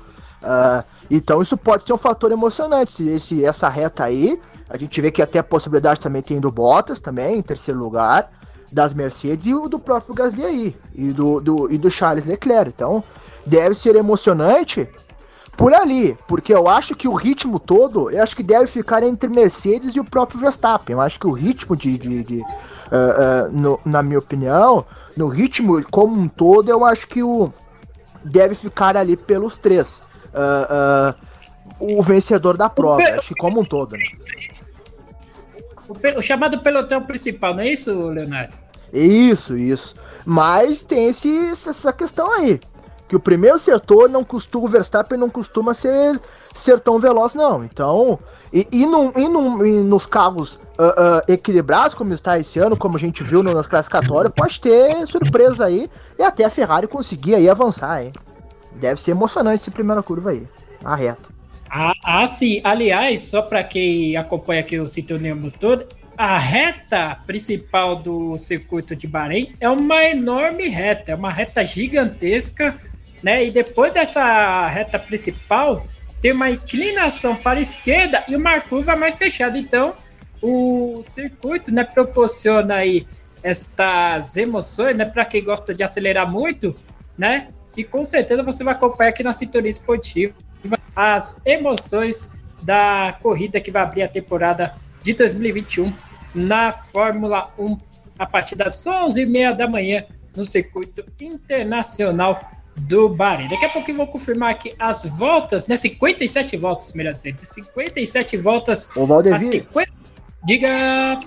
Ah, então isso pode ser um fator emocionante. Se esse, essa reta aí, a gente vê que até a possibilidade também tem do Bottas também, em terceiro lugar, das Mercedes e o do próprio Gasly aí, e do, do, e do Charles Leclerc. Então deve ser emocionante por ali, porque eu acho que o ritmo todo, eu acho que deve ficar entre Mercedes e o próprio Verstappen. Eu acho que o ritmo de, de, de, ah, ah, no- na minha opinião, no ritmo como um todo, eu acho que o deve ficar ali pelos três. Ah, o vencedor da prova, acho que como um todo, né? O, pe- o chamado pelotão principal, não é isso, Leonardo? Isso, isso. Mas tem esse, essa questão aí. Que o primeiro setor não costuma, o Verstappen não costuma ser, ser tão veloz, não. Então, e, e, num- e num- e nos carros ah, ah, equilibrados, como está esse ano, como a gente viu no- nas classificatórias, pode ter surpresa aí. E até a Ferrari conseguir aí avançar, hein? Deve ser emocionante essa primeira curva aí. A reta. Ah, ah, sim. Aliás, só para quem acompanha aqui o Sintonia Motor, a reta principal do circuito de Bahrein é uma enorme reta, é uma reta gigantesca, né? E depois dessa reta principal, tem uma inclinação para a esquerda e uma curva mais fechada. Então, o circuito, né, proporciona aí estas emoções, né, para quem gosta de acelerar muito, né? E com certeza você vai acompanhar aqui na Sintonia Esportiva as emoções da corrida que vai abrir a temporada de 2021 na Fórmula 1 a partir das 11h30 da manhã no circuito internacional do Bahrein. Daqui a pouco eu vou confirmar aqui as voltas, né? 57 voltas, melhor dizendo, de 57 voltas Ô, a Valdevir, 50. Diga,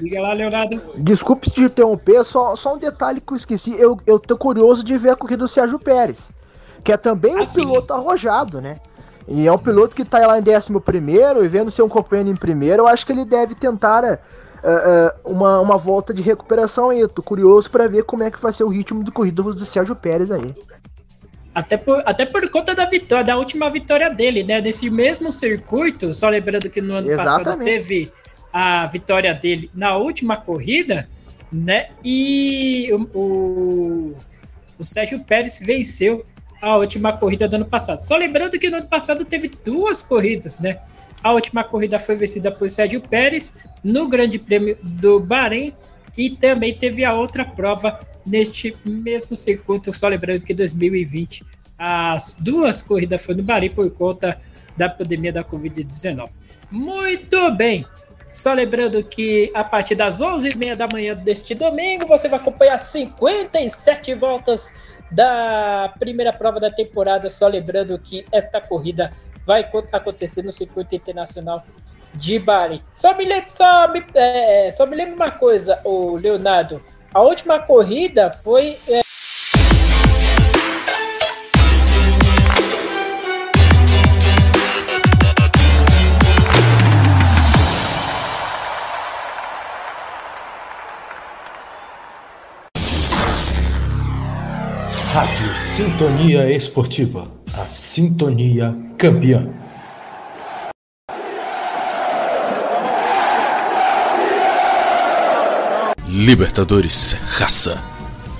diga lá, Leonardo. desculpe te interromper, só, só um detalhe que eu esqueci. Eu, eu tô curioso de ver a corrida do Sérgio Pérez, que é também um Ah, sim. piloto arrojado, né? E é um piloto que tá lá em 11 primeiro e vendo ser um companheiro em primeiro, eu acho que ele deve tentar eh, eh, uma, uma volta de recuperação aí. Eu tô curioso para ver como é que vai ser o ritmo do corrida do Sérgio Pérez aí. Até por, até por conta da vitória, da última vitória dele, né? Nesse mesmo circuito, só lembrando que no ano passado Exatamente. teve a vitória dele na última corrida, né? E o, o, o Sérgio Pérez venceu a última corrida do ano passado. Só lembrando que no ano passado teve duas corridas, né? A última corrida foi vencida por Sérgio Pérez no Grande Prêmio do Bahrein e também teve a outra prova neste mesmo circuito. Só lembrando que 2020 as duas corridas foram no Bahrein por conta da pandemia da Covid-19. Muito bem. Só lembrando que a partir das 11h30 da manhã deste domingo você vai acompanhar 57 voltas da primeira prova da temporada. Só lembrando que esta corrida vai acontecer no circuito internacional de Bari. Só me lembro, só me, é, só me lembro uma coisa, o Leonardo. A última corrida foi. É... Rádio Sintonia Esportiva, a sintonia campeã. Libertadores é raça.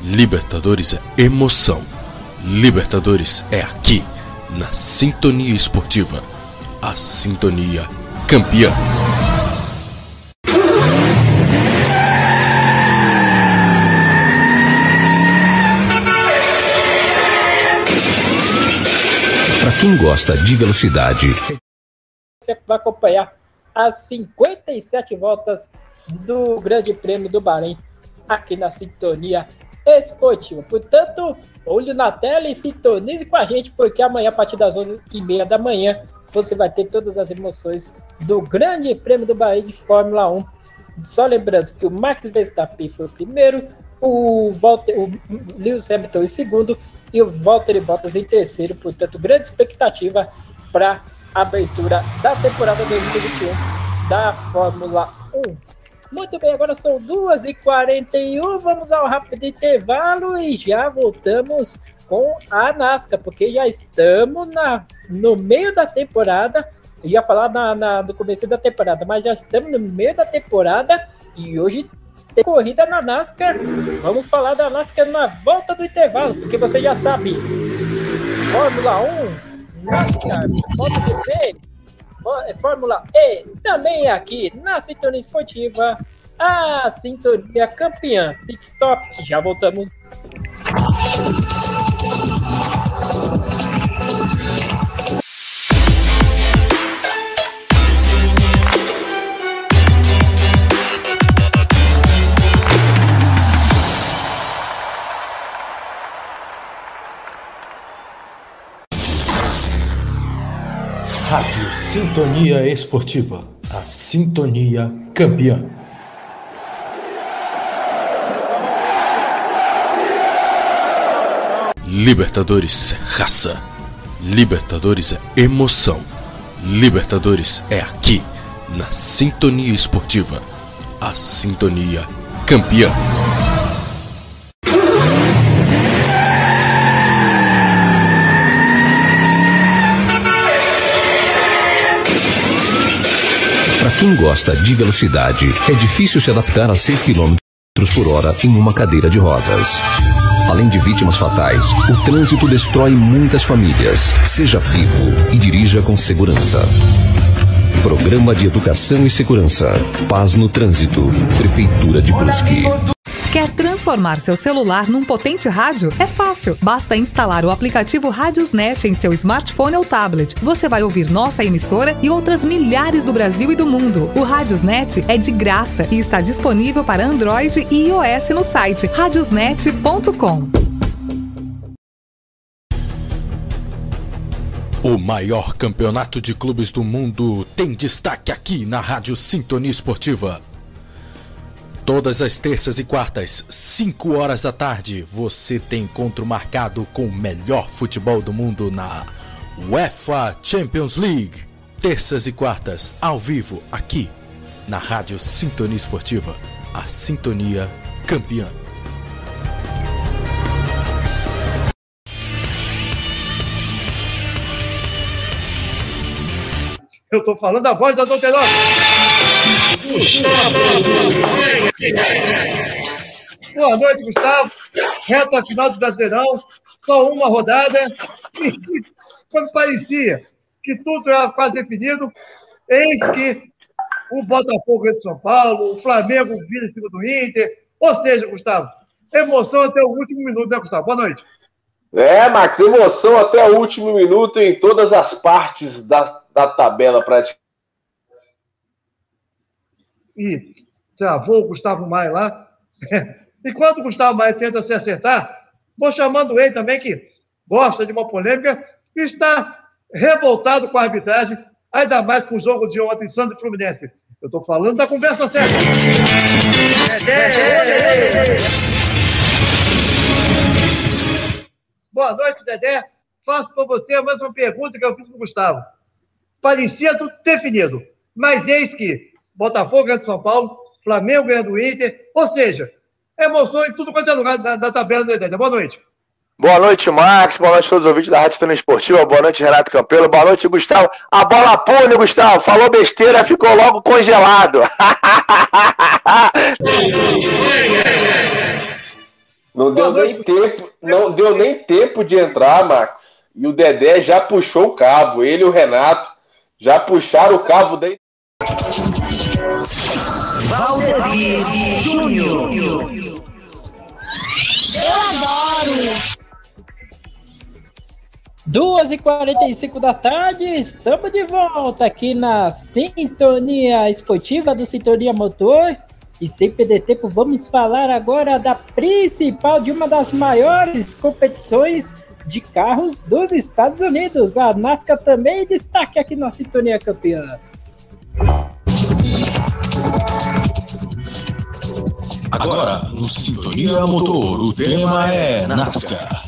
Libertadores é emoção. Libertadores é aqui, na Sintonia Esportiva. A Sintonia Campeã. Para quem gosta de velocidade, Você vai acompanhar as 57 voltas do Grande Prêmio do Bahrein aqui na Sintonia Esportiva. Portanto, olho na tela e sintonize com a gente, porque amanhã, a partir das 11h30 da manhã, você vai ter todas as emoções do Grande Prêmio do Bahrein de Fórmula 1. Só lembrando que o Max Verstappen foi o primeiro, o, Walter, o Lewis Hamilton em segundo e o Valtteri Bottas em terceiro. Portanto, grande expectativa para a abertura da temporada 2021 da Fórmula 1. Muito bem, agora são 2h41. Vamos ao rápido intervalo e já voltamos com a NASCAR, porque já estamos na, no meio da temporada. Ia falar na, na, no começo da temporada, mas já estamos no meio da temporada e hoje tem corrida na NASCAR. Vamos falar da NASCAR na volta do intervalo, porque você já sabe. Fórmula 1, NASCAR, MotoGP, Fórmula E, também é aqui na Sintonia Esportiva, a Sintonia Campeã. Pit Stop, já voltamos. Sintonia Esportiva, a sintonia campeã. Libertadores é raça. Libertadores é emoção. Libertadores é aqui, na Sintonia Esportiva. A Sintonia Campeã. Quem gosta de velocidade, é difícil se adaptar a 6 km por hora em uma cadeira de rodas. Além de vítimas fatais, o trânsito destrói muitas famílias. Seja vivo e dirija com segurança. Programa de Educação e Segurança. Paz no Trânsito. Prefeitura de Brusque. Quer transformar seu celular num potente rádio? É fácil. Basta instalar o aplicativo Radiosnet em seu smartphone ou tablet. Você vai ouvir nossa emissora e outras milhares do Brasil e do mundo. O Radiosnet é de graça e está disponível para Android e iOS no site radiosnet.com. O maior campeonato de clubes do mundo tem destaque aqui na Rádio Sintonia Esportiva. Todas as terças e quartas, 5 horas da tarde, você tem encontro marcado com o melhor futebol do mundo na UEFA Champions League. Terças e quartas, ao vivo, aqui na Rádio Sintonia Esportiva, a sintonia campeã. Eu tô falando a voz da Dom Tenório. Boa noite, Gustavo. Reta final do Brasileirão, só uma rodada. Quando parecia que tudo era quase definido, eis que o Botafogo ganha de São Paulo, o Flamengo vira em cima do Inter. Ou seja, Gustavo, emoção até o último minuto, né, Gustavo? Boa noite. É, Max, emoção até o último minuto em todas as partes da, da tabela praticamente. E travou o Gustavo Maia lá. Enquanto o Gustavo Maia tenta se acertar, vou chamando ele também, que gosta de uma polêmica, e está revoltado com a arbitragem, ainda mais com o jogo de ontem, Santos e Fluminense. Eu estou falando da conversa certa. Boa noite, Dedé. Faço para você a mesma pergunta que eu fiz para o Gustavo. Parecia tudo definido, mas eis que Botafogo ganha do São Paulo, Flamengo ganha do Inter, ou seja, emoção em tudo quanto é lugar da, da tabela do Dedé. Boa noite. Boa noite, Max. Boa noite a todos os ouvintes da Rádio Esportiva. Boa noite, Renato Campelo. Boa noite, Gustavo. A bola pune, Gustavo. Falou besteira, ficou logo congelado. Não deu nem tempo, não deu nem tempo de entrar, Max. E o Dedé já puxou o cabo. Ele e o Renato já puxaram o cabo da. Valdemir Júnior. Eu adoro! 2h45 da tarde, estamos de volta aqui na Sintonia Esportiva do Sintonia Motor. E sem perder tempo, vamos falar agora da principal de uma das maiores competições de carros dos Estados Unidos. A NASCAR também destaque aqui na Sintonia Campeã. Agora, no Sintonia Motor, o tema é NASCAR.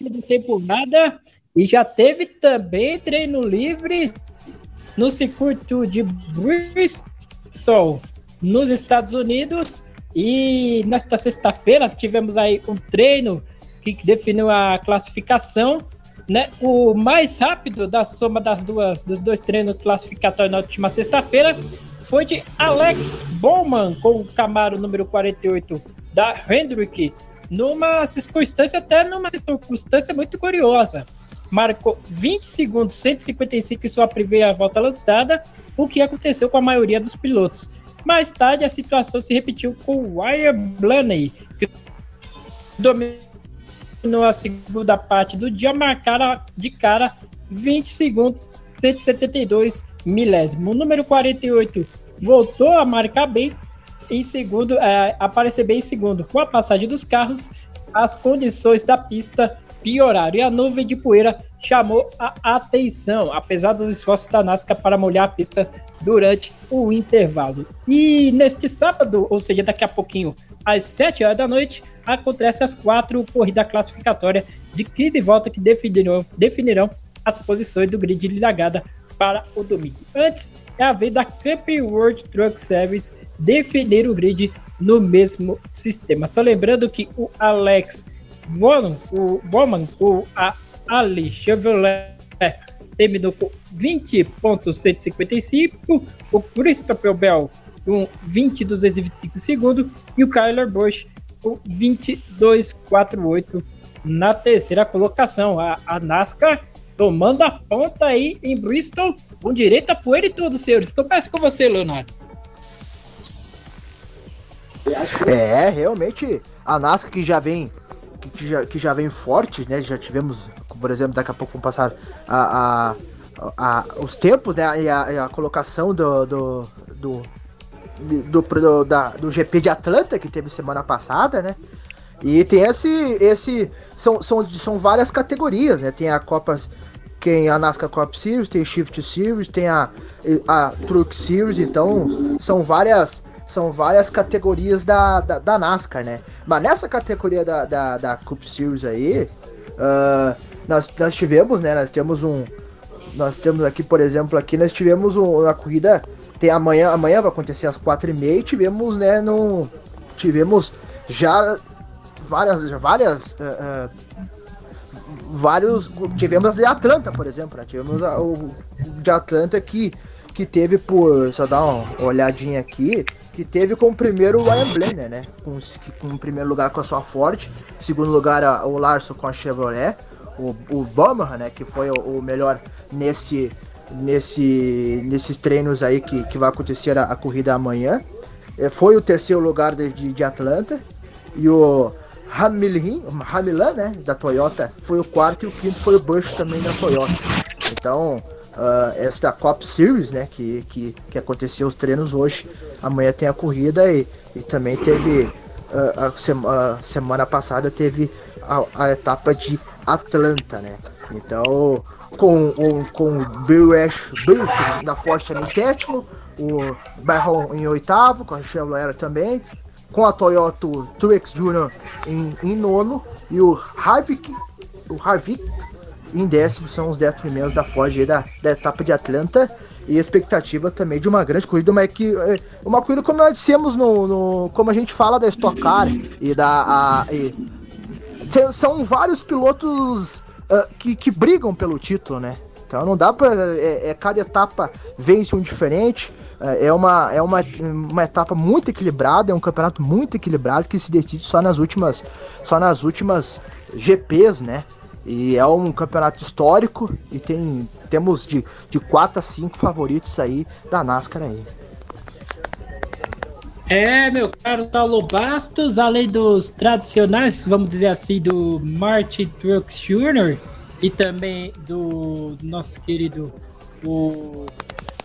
Não tempo nada e já teve também treino livre no circuito de Bristol, nos Estados Unidos. E nesta sexta-feira tivemos aí um treino que definiu a classificação. Né? O mais rápido da soma das duas, dos dois treinos classificatórios na última sexta-feira foi de Alex Bowman com o Camaro número 48 da Hendrick, numa circunstância, até numa circunstância muito curiosa. Marcou 20 segundos, 155 em sua primeira volta lançada, o que aconteceu com a maioria dos pilotos. Mais tarde, a situação se repetiu com o Wire Blaney, que dominou a segunda parte do dia, marcaram de cara 20 segundos, 172 milésimo. Número 48 voltou a marcar bem, em segundo, é, aparecer bem em segundo. Com a passagem dos carros, as condições da pista pioraram e a nuvem de poeira chamou a atenção, apesar dos esforços da NASCAR para molhar a pista durante o intervalo. E neste sábado, ou seja, daqui a pouquinho, às 7 horas da noite, acontece as quatro corridas classificatórias de 15 voltas que definirão, definirão as posições do grid de largada para o domingo. Antes, é a vez da Camping World Truck Service definir o grid no mesmo sistema. Só lembrando que o Alex Bowman, o Bowman, o a Ali Chevrolet terminou com 20.155, o Christopher Bell com 20.225 segundos e o Kyler Busch com 22.48 na terceira colocação. A, a NASCAR tomando a ponta aí em Bristol, com direito a poeira e tudo, senhores. Começa com você, Leonardo. É, realmente, a NASCAR que já vem que já, que já vem forte, né? Já tivemos, por exemplo, daqui a pouco vamos passar a, a, a os tempos, né? E a, a colocação do, do, do, do, do, da, do GP de Atlanta que teve semana passada, né? E tem esse. esse são, são, são várias categorias, né? Tem a Copa. Tem a NASCAR Cup Series, tem Shift Series, tem a, a Truck Series, então são várias são várias categorias da, da, da, NASCAR, né? Mas nessa categoria da, da, da Cup Series aí, uh, nós, nós tivemos, né? Nós temos um. Nós temos aqui, por exemplo, aqui nós tivemos uma corrida. Tem amanhã, amanhã vai acontecer às quatro e meia. E tivemos, né? No, tivemos já várias, várias, uh, uh, vários, tivemos de Atlanta, por exemplo, né? tivemos a, o de Atlanta que que teve por. Só dar uma olhadinha aqui. Que teve como primeiro o Ryan Blaney, né? Com, com o primeiro lugar com a sua Ford. Segundo lugar a, o Larson com a Chevrolet. O, o Bummer, né? Que foi o, o, melhor nesse, nesse, nesses treinos aí que, que vai acontecer a, a corrida amanhã. É, foi o terceiro lugar de, de, de Atlanta. E o Hamilin, Hamilan, né? Da Toyota, foi o quarto. E o quinto foi o Bush também da Toyota. Então, uh, esta Cop Series, né, que, que, que aconteceu os treinos hoje. Amanhã tem a corrida e, e também teve uh, a, sema, a, semana passada teve a, a, etapa de Atlanta, né? Então, com, com, com o Bill Ash, na Forte em sétimo, o Barron em oitavo, com a Chevrolet também, com a Toyota Truex Jr. em, em nono e o Harvick, o Harvick em décimo são os dez primeiros da Ford da, da etapa de Atlanta. E expectativa também de uma grande corrida, mas que é, uma corrida como nós dissemos no, no como a gente fala da Stock Car e da a, e, são vários pilotos uh, que, que brigam pelo título, né? Então não dá para é, é, cada etapa vence um diferente. É, é uma, é uma, uma etapa muito equilibrada, é um campeonato muito equilibrado que se decide só nas últimas só nas últimas GPs, né? E é um campeonato histórico e tem temos de, de 4 a 5 favoritos aí da NASCAR aí. É, meu caro Paulo Bastos, além dos tradicionais, vamos dizer assim, do Martin Truex Jr. e também do nosso querido, o,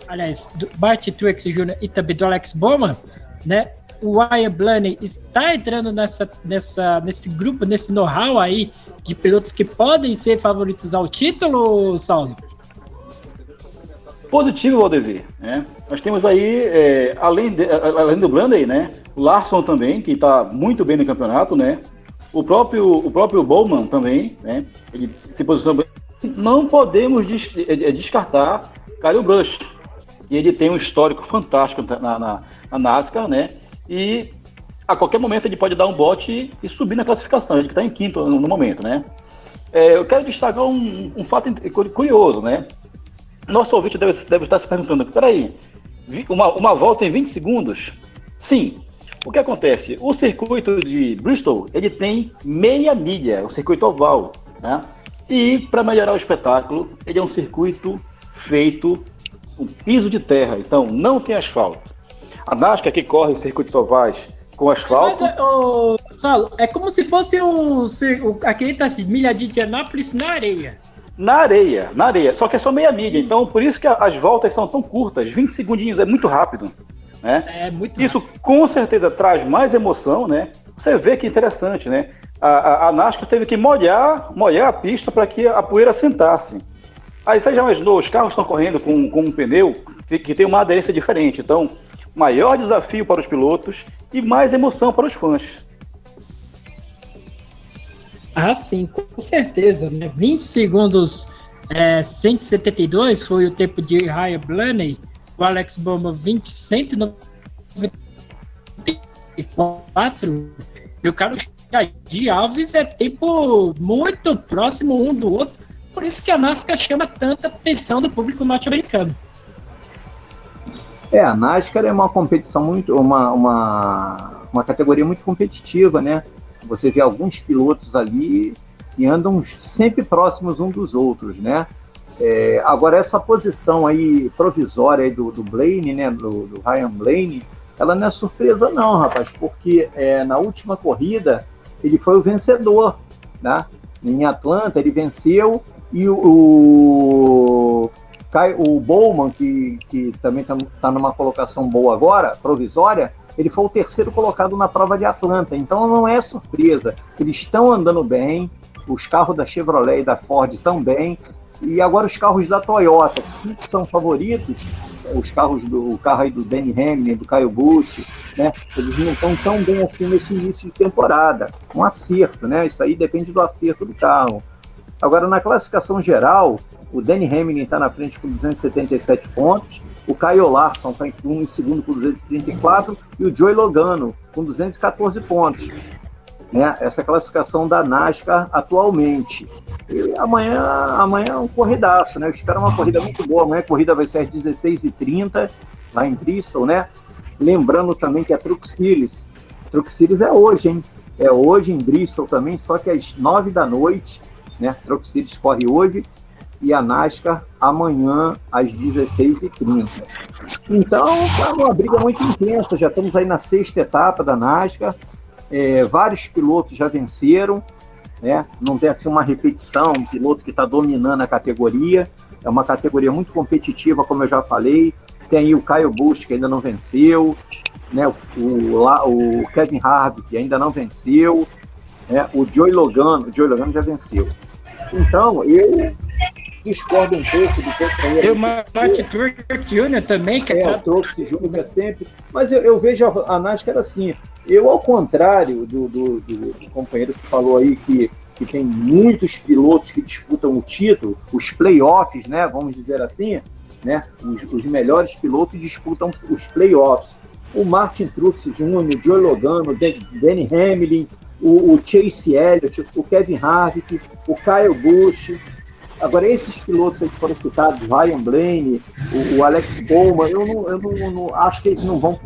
aliás, do Martin Truex Jr. e também do Alex Bowman, né? O Ryan Blaney está entrando nessa, nessa, nesse grupo, nesse know-how aí de pilotos que podem ser favoritos ao título, Saulo? Positivo, Valdevir. Né? Nós temos aí, é, além, de, além do Blaney, né? O Larson também, que está muito bem no campeonato, né? O próprio, o próprio Bowman também, né? Ele se posicionou bem. Não podemos des, é, é, descartar Kyle Brush, e ele tem um histórico fantástico na, na, na NASCAR, né? E a qualquer momento ele pode dar um bote e, subir na classificação. Ele está em quinto no, no momento, né? É, eu quero destacar um, um, fato curioso, né? Nosso ouvinte deve, deve estar se perguntando: peraí, uma, uma volta em 20 segundos? Sim. O que acontece? O circuito de Bristol ele tem meia milha, o circuito oval, né? E para melhorar o espetáculo, ele é um circuito feito com piso de terra, então não tem asfalto. A NASCAR que corre os circuitos ovais com asfalto. Mas, oh, Saulo, é como se fosse o, o aquele tá, milha de Indianápolis na areia. Na areia, na areia. Só que é só meia milha. Então, por isso que as voltas são tão curtas. 20 segundinhos é muito rápido. Né? É muito Isso com certeza traz mais emoção, né? Você vê que interessante, né? A, a, a NASCAR teve que molhar, molhar a pista para que a poeira sentasse. Aí você já imaginou, os carros estão correndo com, com um pneu que, que tem uma aderência diferente. Então, maior desafio para os pilotos e mais emoção para os fãs. Ah, sim, com certeza. Né? 20 segundos, é, 172 foi o tempo de Ryan Blaney, o Alex Bomba 20, 194 e o Carlos de Alves é tempo muito próximo um do outro. Por isso que a NASCAR chama tanta atenção do público norte-americano. É, a NASCAR é uma competição muito, uma, uma, uma categoria muito competitiva, né? Você vê alguns pilotos ali que andam sempre próximos um dos outros, né? É, agora, essa posição aí provisória aí do, do Blaine, né, do, do Ryan Blaine, ela não é surpresa não, rapaz, porque é, na última corrida ele foi o vencedor, né? Em Atlanta ele venceu e o o Bowman, que, que também está tá numa colocação boa agora, provisória, ele foi o terceiro colocado na prova de Atlanta. Então não é surpresa. Eles estão andando bem, os carros da Chevrolet e da Ford bem. E agora os carros da Toyota, que são favoritos, os carros do carro aí do Danny Hamlin, do Caio Busch, né? Eles não estão tão bem assim nesse início de temporada. Um acerto, né? Isso aí depende do acerto do carro. Agora, na classificação geral, o Danny Hamlin está na frente com 277 pontos, o Kyle Larson está em segundo com 234 e o Joey Logano com 214 pontos. né, essa classificação da NASCAR atualmente. E amanhã, amanhã é um corridaço, né? Eu espero uma corrida muito boa. Amanhã a corrida vai ser às 16h30, lá em Bristol, né? Lembrando também que a Truck Series, Truck Series é hoje, hein? É hoje em Bristol também, só que às 9 da noite, né? Truck Series corre hoje e a NASCAR amanhã às 16h30. Então, é uma briga muito intensa. Já estamos aí na sexta etapa da NASCAR. É, vários pilotos já venceram, né? Não tem assim uma repetição, um piloto que está dominando a categoria. É uma categoria muito competitiva, como eu já falei. Tem aí o Caio Busch, que ainda não venceu, né? o, o, o Kevin Harvick, que ainda não venceu, né? o Joey Logano, o Joey Logano já venceu. Então, eu discordo um pouco do companheiro. Tem uma Martin Truex Jr. também, que é. É, o Truex Jr. é sempre. Mas eu, eu vejo a, a NASCAR assim. Eu, ao contrário do, do, do, do companheiro que falou aí que, que tem muitos pilotos que disputam o título, os playoffs, né? Vamos dizer assim, né? Os, os melhores pilotos disputam os playoffs. O Martin Truex Jr., o Joe Logano, o Danny Hamlin, o, o Chase Elliott, o Kevin Harvick, o Kyle Busch, Agora, esses pilotos que foram citados, Ryan Blaney, o, o Alex Bowman, eu, não, eu não, não, acho que eles não vão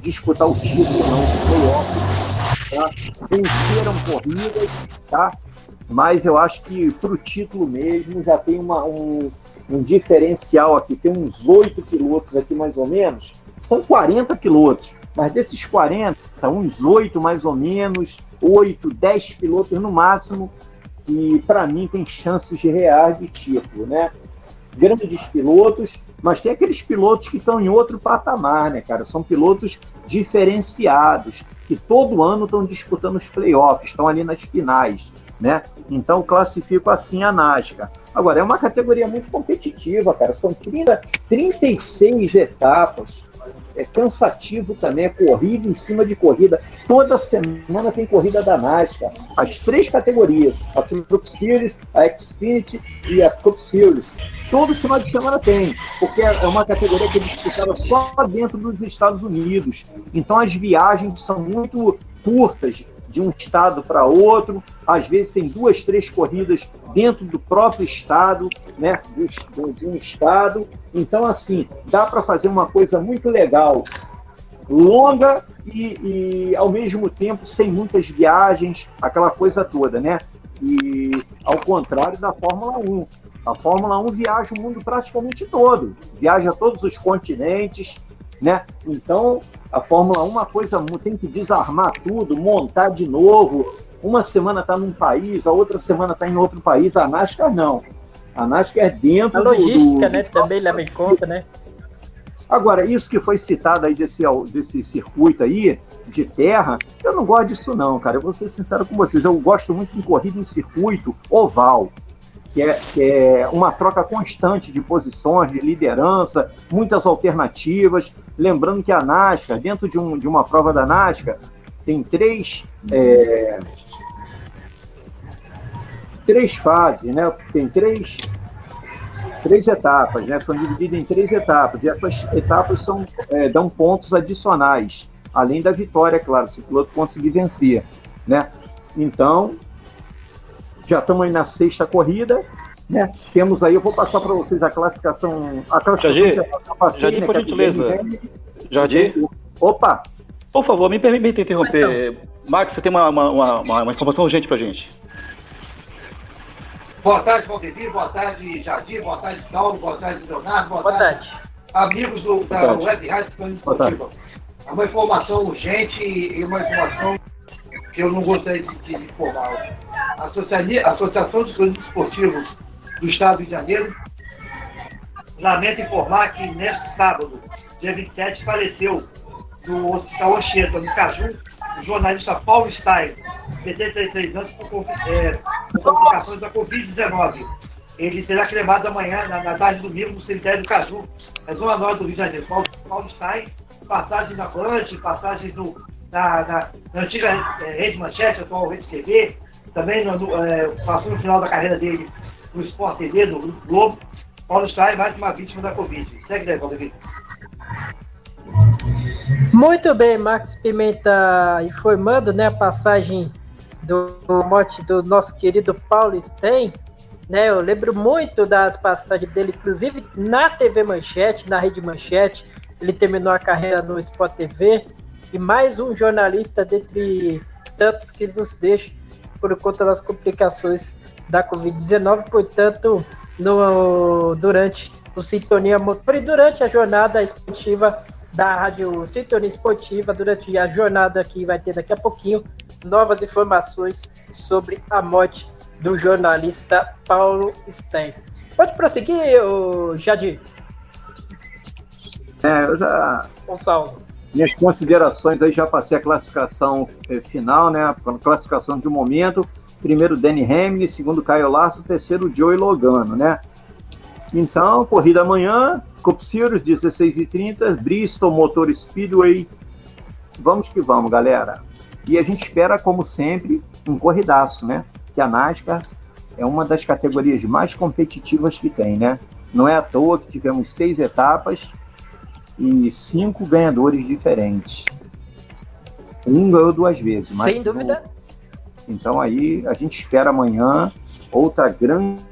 disputar o título, não, tá? Venceram corridas, tá? Mas eu acho que para o título mesmo já tem uma, um, um diferencial aqui. Tem uns oito pilotos aqui, mais ou menos. São 40 pilotos, mas desses 40, uns oito mais ou menos, oito, dez pilotos no máximo, que para mim tem chances rear de título, né? Grandes pilotos, mas tem aqueles pilotos que estão em outro patamar, né, cara? São pilotos diferenciados, que todo ano estão disputando os playoffs, estão ali nas finais, né? Então classifico assim a NASCAR. Agora, é uma categoria muito competitiva, cara. São 30, 36 etapas é cansativo também, é corrida em cima de corrida. Toda semana tem corrida da NASCAR. As três categorias, a Truck Series, a Xfinity e a Cup Series. Todo final de semana tem, porque é uma categoria que é disputada só dentro dos Estados Unidos. Então as viagens são muito curtas, de um estado para outro, às vezes tem duas, três corridas dentro do próprio estado, né, de um estado. Então, assim, dá para fazer uma coisa muito legal, longa e, e, ao mesmo tempo sem muitas viagens, aquela coisa toda, né? E ao contrário da Fórmula 1. A Fórmula 1 viaja o mundo praticamente todo, viaja todos os continentes, né? Então, a Fórmula 1 é uma coisa tem que desarmar tudo, montar de novo. Uma semana está num país, a outra semana está em outro país. A NASCAR não. A NASCAR é dentro a logística, do, né? Também leva em conta, né? Agora, isso que foi citado aí desse, desse circuito aí, de terra, eu não gosto disso não, cara. Eu vou ser sincero com vocês. Eu gosto muito de corrida em circuito oval que é, que é uma troca constante de posições, de liderança, muitas alternativas. Lembrando que a NASCAR, dentro de, um, de uma prova da NASCAR, tem três, é, três fases, né? Tem três, três etapas, né? São divididas em três etapas. E essas etapas são, é, dão pontos adicionais, além da vitória, claro, se o piloto conseguir vencer, né? Então, já estamos aí na sexta corrida, né? Temos aí, eu vou passar para vocês a classificação. A classificação Jardim, já passei, Jardim né, por gentileza. Jardim. Opa! Por favor, me permita interromper. Então. Max, você tem uma, uma, uma, uma informação urgente para gente. Boa tarde, Valdemir. Boa tarde, Jardim. Boa tarde, Paulo. Boa tarde, Leonardo. Boa, boa tarde. tarde. Amigos do, da Web Rádio Esportiva. Uma informação urgente e uma informação que eu não gostaria de, de informar. A Associação dos Clubes Esportivos do Estado de Janeiro lamenta informar que neste sábado, dia 27, faleceu no Hospital Anchieta, no Caju, o jornalista Paulo Stein, 73 anos, por, é, por complicações da Covid-19. Ele será cremado amanhã, na, na tarde de domingo, no cemitério do Caju, na zona norte do Rio de Janeiro. Paulo, Paulo Stein, passagem na Band, passagens no, na, na, na antiga é, Rede Manchete, atual Rede TV, também no, no, é, passou no final da carreira dele no Sport TV, no Grupo Globo. Paulo Stein, mais uma vítima da Covid. Segue daí, Paulo Muito bem, Max Pimenta informando né, a passagem do mote do nosso querido Paulo Stein, né? Eu lembro muito das passagens dele, inclusive na TV Manchete, na Rede Manchete. Ele terminou a carreira no Sport TV e mais um jornalista dentre tantos que nos deixam por conta das complicações da Covid-19. Portanto, no, durante o Sintonia Motor e durante a jornada esportiva da Rádio Sintonia Esportiva, durante a jornada que vai ter daqui a pouquinho, novas informações sobre a morte do jornalista Paulo Stein. Pode prosseguir, Jadir? É, eu já. Gonçalo. Minhas considerações aí já passei a classificação eh, final, né? A classificação de um momento. Primeiro, Danny Hamlin, segundo, Caio Larson, terceiro, Joey Logano, né? Então, corrida amanhã, Cup Series, 16h30, Bristol Motor Speedway. Vamos que vamos, galera. E a gente espera, como sempre, um corridaço, né? Que a NASCAR é uma das categorias mais competitivas que tem, né? Não é à toa que tivemos seis etapas e cinco ganhadores diferentes. Um ganhou duas vezes. Sem dúvida. Então aí a gente espera amanhã outra grande